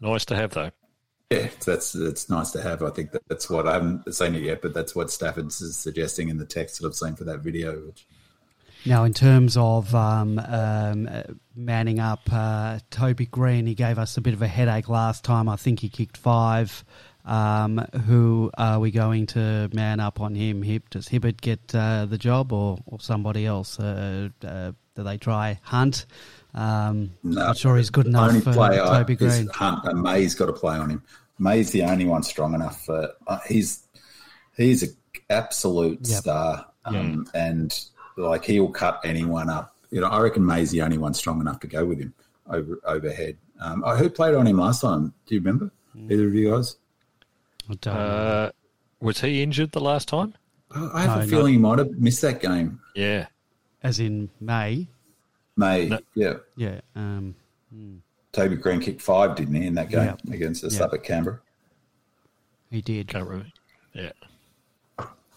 Nice to have though. Yeah, that's it's nice to have. I think that that's what I haven't seen it yet, but that's what Stafford's is suggesting in the text that I've seen for that video. Which now, in terms of um, um, manning up, uh, Toby Greene, he gave us a bit of a headache last time. I think he kicked five. Um, who are we going to man up on him? Does Hibberd get uh, the job or, or somebody else? Uh, uh, do they try Hunt? Um, no, not sure he's good enough only for player Toby Greene. Hunt and May's got to play on him. May's the only one strong enough. For, uh, he's he's an absolute yep. star, um, yeah. and like he'll cut anyone up. You know, I reckon May's the only one strong enough to go with him over overhead. Um, who played on him last time? Do you remember? Mm. Either of you guys? Uh, was he injured the last time? I have no, a feeling he might have missed that game. Yeah, as in May. May, no. yeah, yeah. Um, hmm. Toby Greene kicked five, didn't he, in that game yeah. against the yeah. sub at Canberra? He did. Can't remember. Yeah.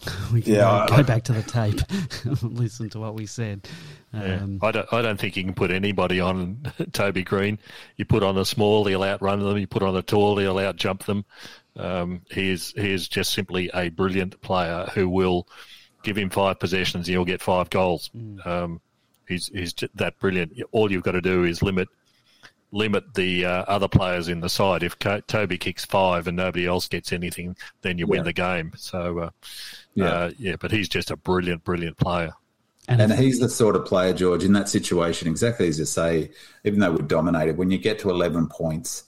we can yeah, go, I, back to the tape, and listen to what we said. Um, yeah. I don't. I don't think you can put anybody on Toby Greene. You put on a small, he'll outrun them. You put on a tall, he'll outjump them. Um, he is he is just simply a brilliant player who will give him five possessions, and he'll get five goals. Mm. Um, he's he's that brilliant. All you've got to do is limit limit the uh, other players in the side. If Toby kicks five and nobody else gets anything, then you yeah. win the game. So, uh, yeah. Uh, yeah, but he's just a brilliant, brilliant player. And, and he's the sort of player, George, in that situation, exactly as you say, even though we're dominated, when you get to 11 points,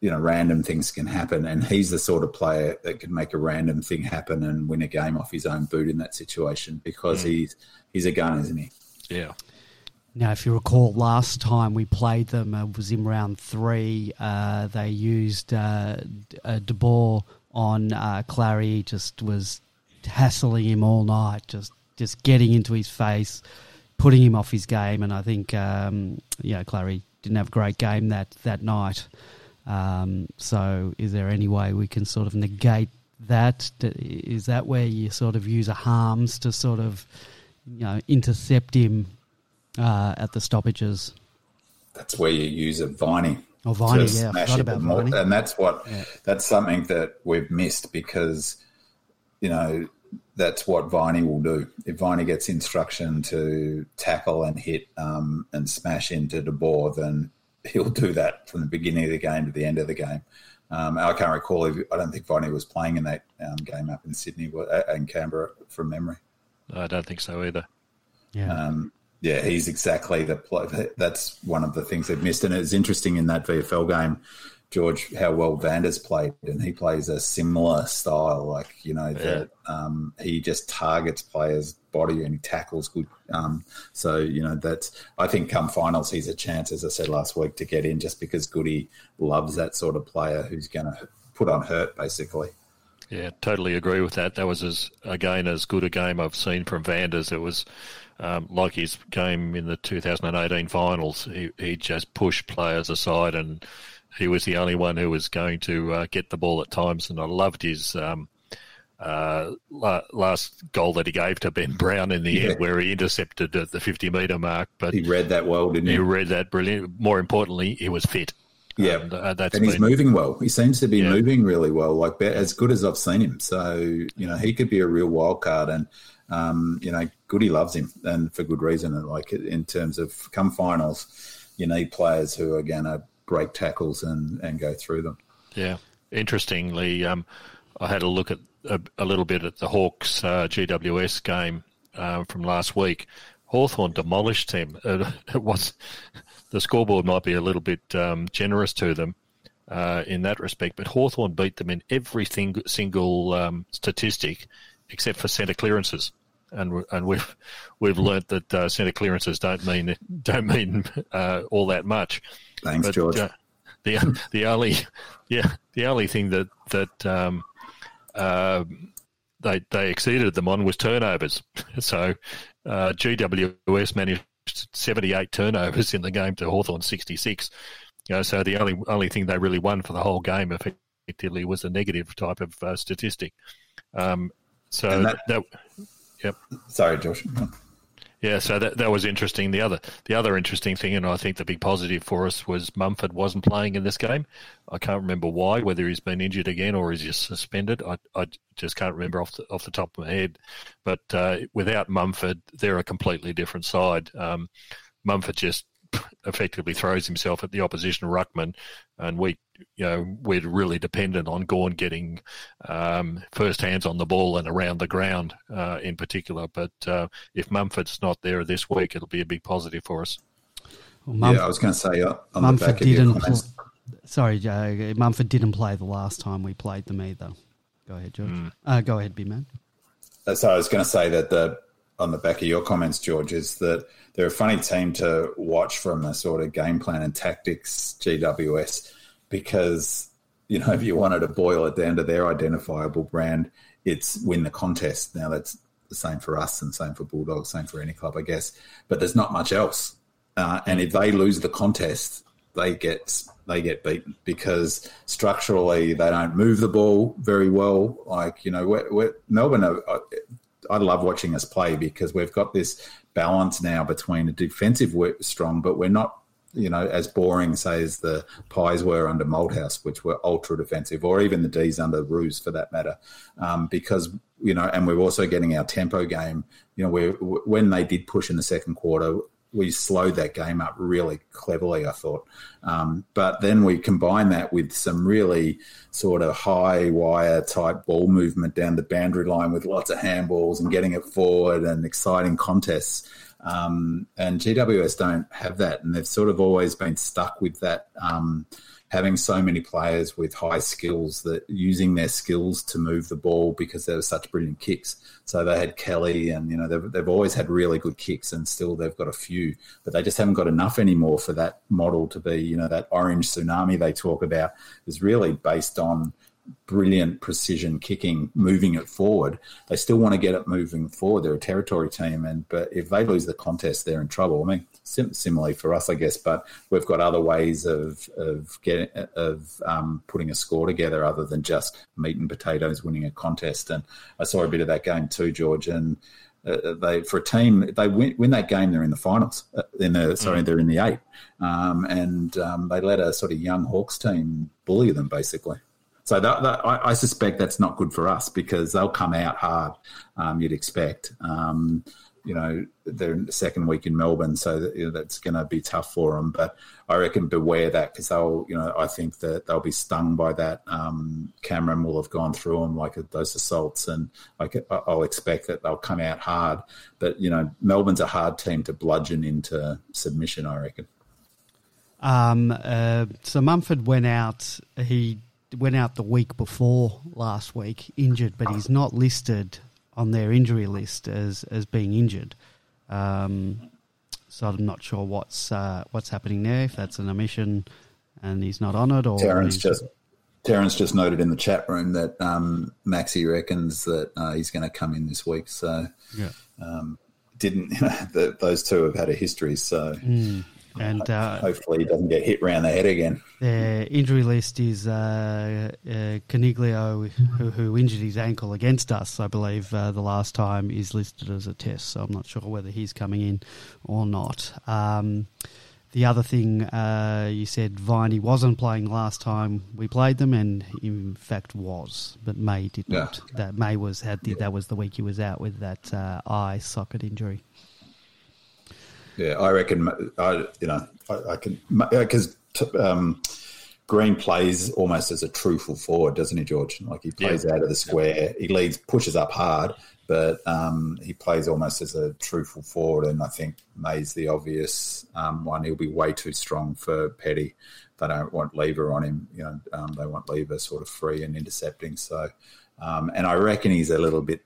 you know, random things can happen. And he's the sort of player that can make a random thing happen and win a game off his own boot in that situation because mm. he's, he's a gun, isn't he? Yeah. Now, if you recall, last time we played them uh, was in round three. Uh, they used uh, uh De Boer on uh, Clarry, just was hassling him all night, just just getting into his face, putting him off his game. And I think, um, know, Clarry didn't have a great game that, that night. Um, so is there any way we can sort of negate that? Is that where you sort of use a harmes to sort of, you know, intercept him uh, at the stoppages. That's where you use a Viney. Oh, Viney, to yeah, I smash forgot it about more. Viney. And that's what that's something that we've missed because you know that's what Viney will do. If Viney gets instruction to tackle and hit um, and smash into De Boer, then he'll do that from the beginning of the game to the end of the game. Um, I can't recall. If, I don't think Viney was playing in that um, game up in Sydney uh, in Canberra from memory. I don't think so either. Yeah. Um, yeah, he's exactly the. play. That's one of the things they've missed, and it's interesting in that VFL game, George, how well Vander's played, and he plays a similar style. Like you know that um, he just targets players' body and he tackles good. Um, so you know that's. I think come finals, he's a chance, as I said last week, to get in, just because Goody loves that sort of player who's going to put on hurt, basically. Yeah, totally agree with that. That was as again as good a game I've seen from Vanders. It was um, like his game in the 2018 finals. He he just pushed players aside, and he was the only one who was going to uh, get the ball at times. And I loved his um, uh, la- last goal that he gave to Ben Brown in the Yeah. end, where he intercepted at the 50 metre mark. But He read that well, didn't he? he read that brilliant. More importantly, he was fit. Yeah, and, uh, that's and he's been- moving well. He seems to be Yeah. moving really well, like as good as I've seen him. So you know, he could be a real wild card, and um, you know, Goody loves him, and for good reason. And like in terms of come finals, you need players who are going to break tackles and and go through them. Yeah. Interestingly, um, I had a look at a, a little bit at the Hawks uh, GWS game uh, from last week. Hawthorn demolished them. It, it was the scoreboard might be a little bit um, generous to them uh, in that respect, but Hawthorn beat them in every thing, single um, statistic except for centre clearances. And, and we've we've learnt that uh, centre clearances don't mean don't mean uh, all that much. Thanks, George. uh, the the only yeah the only thing that that um, uh, they they exceeded them on was turnovers. So uh, GWS managed 78 turnovers in the game to Hawthorn 66. You know, so the only only thing they really won for the whole game effectively was a negative type of uh, statistic. Um, so And that, that- yep. Sorry, Josh. Yeah, so that that was interesting. The other the other interesting thing, and I think the big positive for us was Mumford wasn't playing in this game. I can't remember why, whether he's been injured again or is just suspended. I, I just can't remember off the off the top of my head. But uh, without Mumford, they're a completely different side. Um, Mumford just effectively throws himself at the opposition ruckman, and we, you know, we're really dependent on Gawn getting um, first hands on the ball and around the ground uh, in particular. But uh, if Mumford's not there this week, it'll be a big positive for us. Well, Mum- yeah, I was going to say uh, on the Mumford back didn't. comments. Pl- sorry, Joe. Mumford didn't play the last time we played them either. Go ahead, George. Uh, go ahead, B man. Uh, So I was going to say that the on the back of your comments, George, is that they're a funny team to watch from a sort of game plan and tactics GWS because you know if you wanted to boil it down to their identifiable brand, it's win the contest. Now that's the same for us and same for Bulldogs, same for any club, I guess. But there's not much else. Uh, and if they lose the contest, they get they get beaten because structurally they don't move the ball very well. Like you know, we're, we're, Melbourne. Are, I love watching us play because we've got this balance now between a defensive strong, but we're not you know as boring say as the Pies were under Malthouse, which were ultra defensive, or even the D's under Roos for that matter, um, because you know, and we're also getting our tempo game. You know, when they did push in the second quarter, we slowed that game up really cleverly, I thought. Um, but then we combine that with some really sort of high wire type ball movement down the boundary line with lots of handballs and getting it forward and exciting contests. Um, and GWS don't have that, and they've sort of always been stuck with that. Um, having so many players with high skills that using their skills to move the ball because they were such brilliant kicks. So they had Kelly, and you know they've, they've always had really good kicks, and still they've got a few, but they just haven't got enough anymore for that model to be. You know that orange tsunami they talk about is really based on brilliant precision kicking, moving it forward. They still want to get it moving forward. They're a territory team, and but if they lose the contest, they're in trouble. I mean, sim- similarly for us, I guess, but we've got other ways of of getting of um, putting a score together other than just meat and potatoes winning a contest. And I saw a bit of that game too, George, and uh, they for a team they win, win that game they're in the finals uh, in the sorry they're in the eight um, and um, they let a sort of young Hawks team bully them basically. So that, that, I, I, suspect that's not good for us because they'll come out hard. Um, you'd expect. Um, you know, they're in the second week in Melbourne, so that, you know, that's going to be tough for them. But I reckon beware that because they'll, you know, I think that they'll be stung by that. Um, Cameron will have gone through them like those assaults, and I'll expect that they'll come out hard. But you know, Melbourne's a hard team to bludgeon into submission. I reckon. Um, uh, so Mumford went out. He went out the week before last week, injured, but he's not listed on their injury list as as being injured. Um, so I'm not sure what's uh, what's happening there. If that's an omission and he's not on it, or Terence just Terence just noted in the chat room that um, Maxi reckons that uh, he's going to come in this week. So yeah. Um, didn't you know, the, those two have had a history, so mm. And uh, hopefully he doesn't get hit round the head again. The injury list is uh, uh, Coniglio, who, who, injured his ankle against us, I believe, uh, the last time, is listed as a test. So I'm not sure whether he's coming in or not. Um, the other thing uh, you said, Viney wasn't playing last time we played them, and in fact was, but May did yeah. not. That May was had the, yeah. that was the week he was out with that uh, eye socket injury. Yeah, I reckon. I you know I, I can because um, Greene plays almost as a true full forward, doesn't he, George? Like he plays yeah. out of the square, he leads, pushes up hard, but um, he plays almost as a true full forward. And I think May's the obvious um, one. He'll be way too strong for Petty. They don't want Lever on him. You know, um, they want Lever sort of free and intercepting. So, um, and I reckon he's a little bit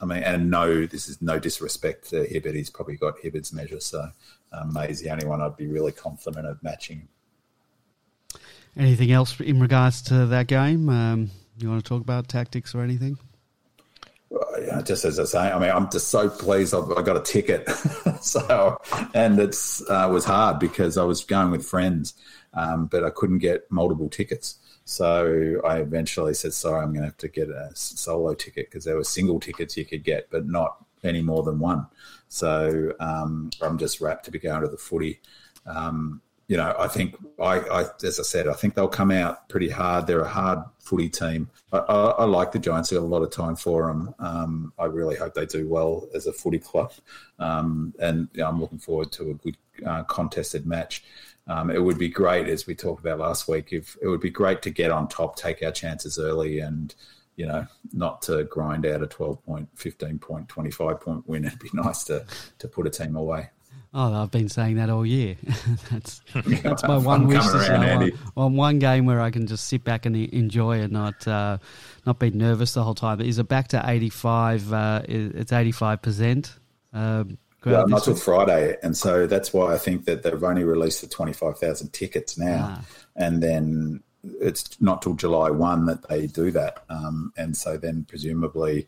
I mean, and no, this is no disrespect to Hibberd. He's probably got Hibberd's measure, so um, May's the only one I'd be really confident of matching. Anything else in regards to that game? Um, you want to talk about tactics or anything? Well, yeah, just as I say, I mean, I'm just so pleased I've, I got a ticket. so, and it's uh, was hard because I was going with friends, um, but I couldn't get multiple tickets. So I eventually said, sorry, I'm going to have to get a solo ticket because there were single tickets you could get, but not any more than one. So um, I'm just wrapped to be going to the footy. Um, you know, I think I, I, as I said, I think they'll come out pretty hard. They're a hard footy team. I, I, I like the Giants. I got a lot of time for them. Um, I really hope they do well as a footy club, um, and you know, I'm looking forward to a good uh, contested match. Um, it would be great, as we talked about last week, if it would be great to get on top, take our chances early, and you know, not to grind out a 12 point, 15 point, 25 point win. It'd be nice to to put a team away. Oh, I've been saying that all year. that's that's my one wish this year. On one game where I can just sit back and enjoy and not uh, not be nervous the whole time. Is it back to eighty five? Uh, it's eighty five percent. Um, well, not till Friday, and so that's why I think that they've only released the twenty five thousand tickets now, ah. and then it's not till July one that they do that, um, and so then presumably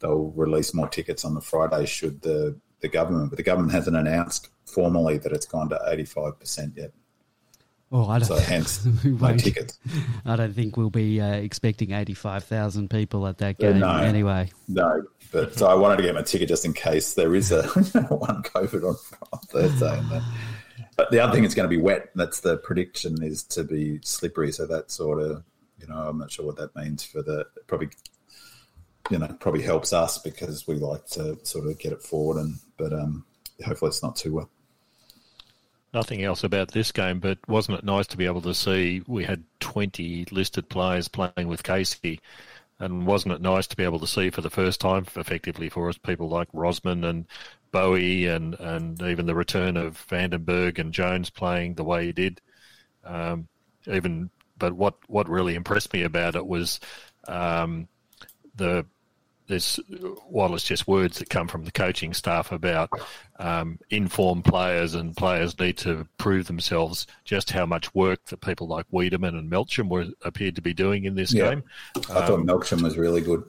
they'll release more tickets on the Friday should the the government, but the government hasn't announced formally that it's gone to eighty five percent yet. Well, I don't. So hence, no tickets. I don't think we'll be uh, expecting eighty-five thousand people at that game no, anyway. No, but so I wanted to get my ticket just in case there is a one COVID on, Thursday. Then, but the other thing is going to be wet. That's the prediction is to be slippery. So that sort of, you know, I'm not sure what that means for the probably, you know, probably helps us because we like to sort of get it forward and, but um, hopefully it's not too wet nothing else about this game, but wasn't it nice to be able to see we had 20 listed players playing with Casey? And wasn't it nice to be able to see for the first time, effectively for us, people like Rosman and Bowey and, and even the return of Vandenberg and Jones playing the way he did? Um, even, but what, what really impressed me about it was um, the there's while it's just words that come from the coaching staff about um, informed players and players need to prove themselves. Just how much work that people like Weideman and Melksham were appeared to be doing in this yeah. game. I thought um, Melksham was really good.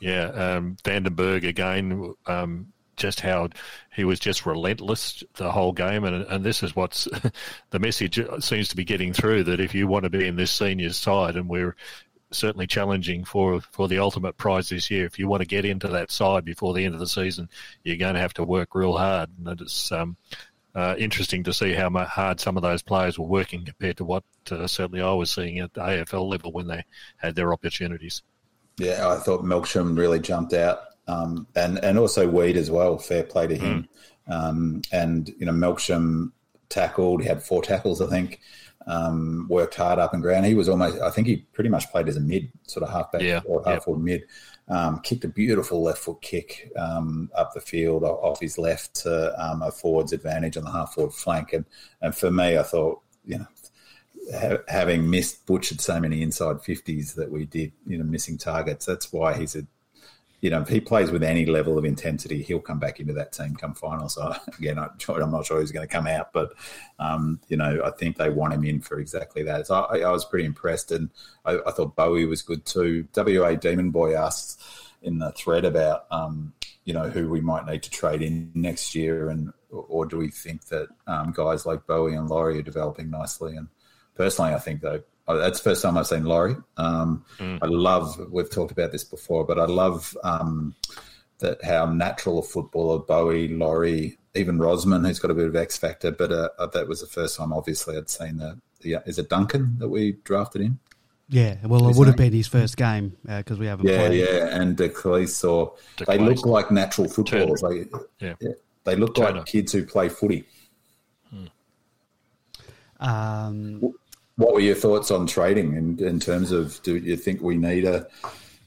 Yeah, um, Vandenberg again. Um, just how he was just relentless the whole game, and and this is what's the message seems to be getting through that if you want to be in this senior side, and we're certainly challenging for for the ultimate prize this year. If you want to get into that side before the end of the season, you're going to have to work real hard. And it's um, uh, interesting to see how hard some of those players were working compared to what uh, certainly I was seeing at the AFL level when they had their opportunities. Yeah, I thought Melksham really jumped out, um, and and also Weed as well. Fair play to him. Mm. Um, and you know, Melksham tackled. He had four tackles, I think. Um, worked hard up and ground. He was almost, I think he pretty much played as a mid, sort of halfback yeah, or half forward mid. Um, kicked a beautiful left foot kick um, up the field off his left to um, a forward's advantage on the half forward flank. And, and for me, I thought, you know, ha- having missed butchered so many inside 50s that we did, you know, missing targets, that's why he's a you know, if he plays with any level of intensity, he'll come back into that team come final. So again, I'm not sure he's going to come out, but um, you know, I think they want him in for exactly that. So I, I was pretty impressed, and I, I, thought Bowey was good too. WA Demon Boy asked in the thread about um, you know who we might need to trade in next year, and or do we think that um, guys like Bowey and Laurie are developing nicely? And personally, I think Oh, that's the first time I've seen Laurie. Um, mm. I love. We've talked about this before, but I love um, that how natural a footballer Bowey, Laurie, even Rosman, who's got a bit of X factor. But uh, uh that was the first time, obviously, I'd seen the, the. Is it Duncan that we drafted in? Yeah, well, it would have been his first game because uh, we haven't. Yeah, played. yeah, and Declease or they look like natural footballers. They, yeah. yeah. they look Turner. like kids who play footy. Hmm. Um, what were your thoughts on trading in, in terms of do you think we need a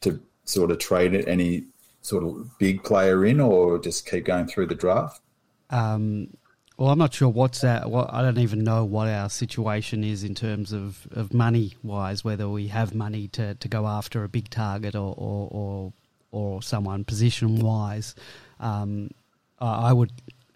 to sort of trade any sort of big player in or just keep going through the draft? Um, well, I'm not sure what's that. I don't even know what our situation is in terms of, of money wise. Whether we have money to, to go after a big target or or or, or someone position wise. Um, I would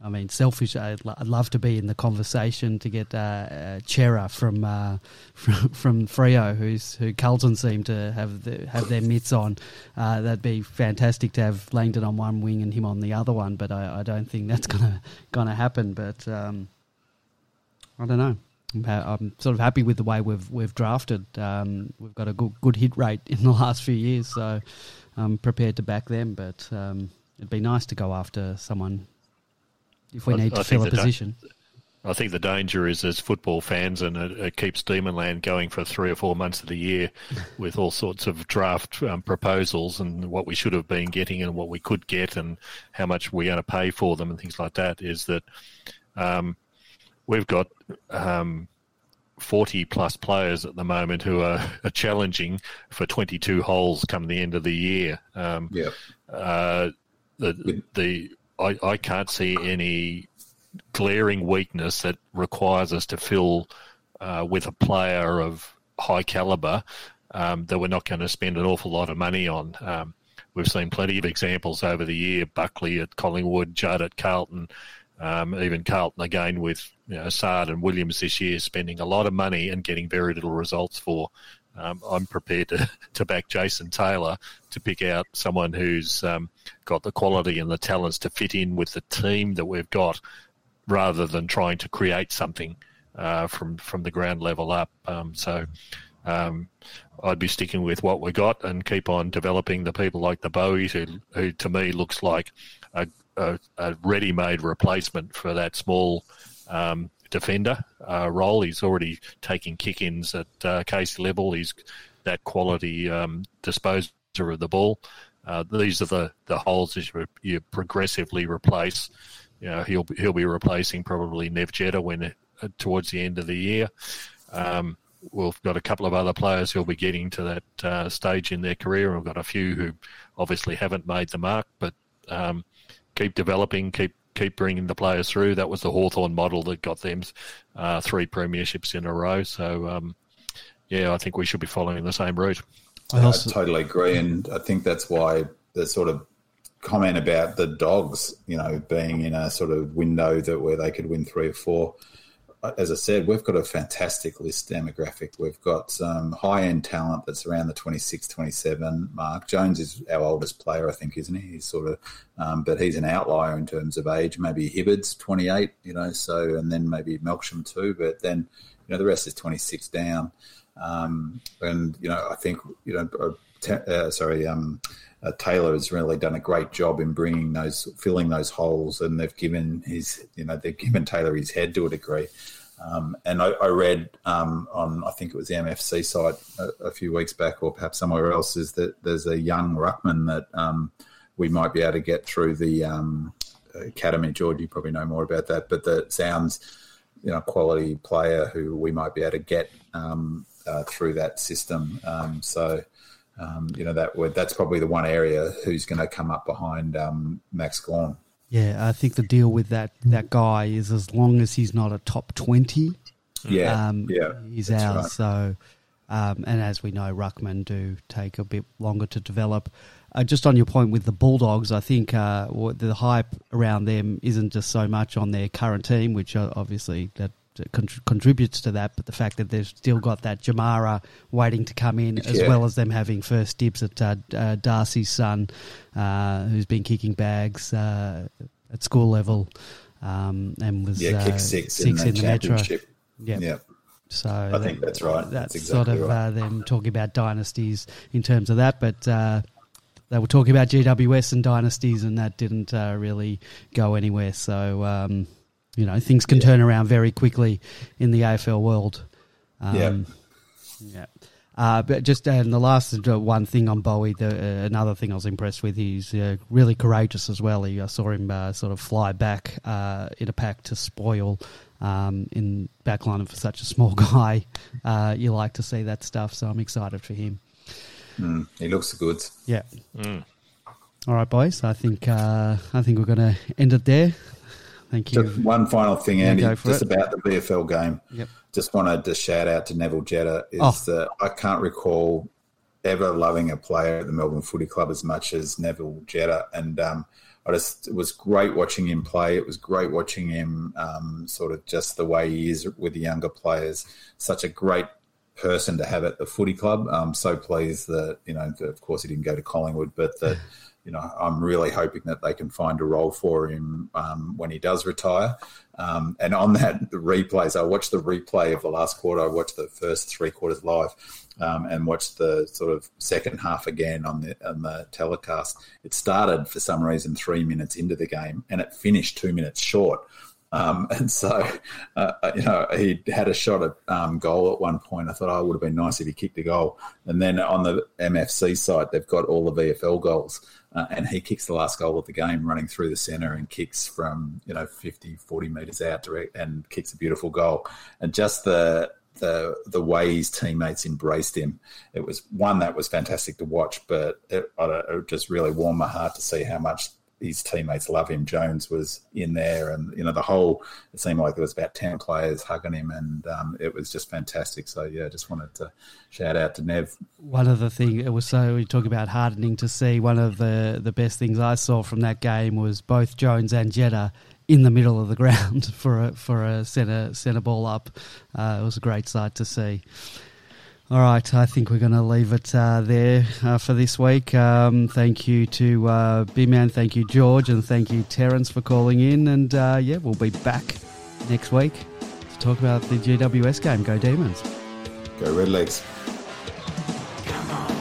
I mean, selfish. I'd, I'd, love to be in the conversation to get uh, uh, Cerra from, uh, from Freo, who's who Carlton seem to have the, have their mitts on. Uh, that'd be fantastic to have Langdon on one wing and him on the other one, but I, I don't think that's gonna gonna happen. But um, I don't know. I'm, I'm, sort of happy with the way we've we've drafted. Um, we've got a good good hit rate in the last few years, so I'm prepared to back them. But um, it'd be nice to go after someone if we I, need to I fill a position. Da- I think the danger is as football fans, and it, it, keeps Demonland going for three or four months of the year with all sorts of draft um, proposals and what we should have been getting and what we could get and how much we're going to pay for them and things like that. Is that um, we've got um, 40 plus players at the moment who are, are, challenging for 22 holes come the end of the year. Um, yeah. Uh, the the I, I can't see any glaring weakness that requires us to fill uh, with a player of high caliber um, that we're not going to spend an awful lot of money on. Um, we've seen plenty of examples over the year: Buckley at Collingwood, Judd at Carlton, um, even Carlton again with you know, Saad and Williams this year, spending a lot of money and getting very little results for. Um, I'm prepared to, to back Jason Taylor to pick out someone who's um, got the quality and the talents to fit in with the team that we've got, rather than trying to create something uh, from from the ground level up. Um, so. Um, I'd be sticking with what we got and keep on developing the people like the Boweys, who, who to me looks like a, a, a ready-made replacement for that small um, defender uh, role. He's already taking kick-ins at uh, Casey level. He's that quality um, disposer of the ball. Uh, these are the, the holes you, you, progressively replace. You know, he'll he'll be replacing probably Nev Jetta when uh, towards the end of the year. Um, we've got a couple of other players who'll be getting to that uh, stage in their career. We've got a few who obviously haven't made the mark, but um, keep developing, keep keep bringing the players through. That was the Hawthorn model that got them uh, three premierships in a row. So, um, yeah, I think we should be following the same route. I, also- I totally agree, and I think that's why the sort of comment about the dogs, you know, being in a sort of window that where they could win three or four as I said, we've got a fantastic list demographic. We've got some high end talent that's around the 26, 27 mark. Jones is our oldest player, I think, isn't he? He's sort of, um, but he's an outlier in terms of age. Maybe Hibberd's 28, you know, so, and then maybe Melksham too, but then, you know, the rest is 26 down. Um, and you know, I think you know, uh, uh, sorry, um, uh, Taylor has really done a great job in bringing those, filling those holes, and they've given his, you know, they've given Taylor his head to a degree. Um, and I, I read um, on, I think it was the MFC site a, a, few weeks back, or perhaps somewhere else, is that there's a young ruckman that um, we might be able to get through the um, academy. George, you probably know more about that, but that sounds, you know, quality player who we might be able to get um, uh, through that system. Um, you know that that's probably the one area who's going to come up behind Max Gawn. Yeah, I think the deal with that that guy is as long as he's not a top twenty, yeah, um, yeah, he's ours. Right. So, um, and as we know, ruckman do take a bit longer to develop. Uh, just on your point with the Bulldogs, I think uh, the hype around them isn't just so much on their current team, which obviously that contributes to that, but the fact that they've still got that Jamarra waiting to come in, as yeah. well as them having first dibs at uh, uh, Darcy's son, uh, who's been kicking bags uh, at school level um, and was yeah, kick uh, six, six in, the, in the Metro. Yeah. So I think that's right. That's, that's exactly sort of right. Uh, them talking about dynasties in terms of that, but they were talking about GWS and dynasties, and that didn't really go anywhere. So. Um, you know, things can yeah. turn around very quickly in the AFL world. Um, yeah. Yeah. Uh, but just and the last uh, one thing on Bowey, the, uh, another thing I was impressed with, he's uh, really courageous as well. He, I saw him uh, sort of fly back uh, in a pack to spoil um, in backline for such a small guy. you like to see that stuff, so I'm excited for him. Mm, he looks good. Yeah. Mm. All right, boys. I think I think we're going to end it there. Thank you. Just one final thing, Andy, just it. about the VFL game. Yep. Just wanted to shout out to Neville Jetta. Is oh. that I can't recall ever loving a player at the Melbourne Footy Club as much as Neville Jetta, and um, I just it was great watching him play. It was great watching him um, sort of just the way he is with the younger players. Such a great person to have at the footy club. I'm so pleased that you know, of course, he didn't go to Collingwood, but that you know, I'm really hoping that they can find a role for him um, when he does retire. Um, and on that the replays, I watched the replay of the last quarter. I watched the first three quarters live, um, and watched the sort of second half again on the on the telecast. It started for some reason three minutes into the game, and it finished two minutes short. Um, and so, uh, you know, he had a shot at um, goal at one point. I thought, oh, it would have been nice if he kicked a goal. And then on the MFC side, they've got all the VFL goals uh, and he kicks the last goal of the game running through the centre and kicks from you know 50 40 metres out direct and kicks a beautiful goal. And just the the the way his teammates embraced him it was one that was fantastic to watch but it, it just really warmed my heart to see how much his teammates love him. Jones was in there, and you know the whole. It seemed like there was about ten players hugging him, and um, it was just fantastic. So yeah, just wanted to shout out to Nev. One of the thing it was so we talk about hardening to see. One of the the best things I saw from that game was both Jones and Jetta in the middle of the ground for a for a centre centre ball up. Uh, it was a great sight to see. All right, I think we're going to leave it uh, there uh, for this week. Um, thank you to uh, B-Man, thank you George, and thank you Terence for calling in. And uh, yeah, we'll be back next week to talk about the GWS game. Go Demons! Go Redlegs! Come on, Demons! Come on.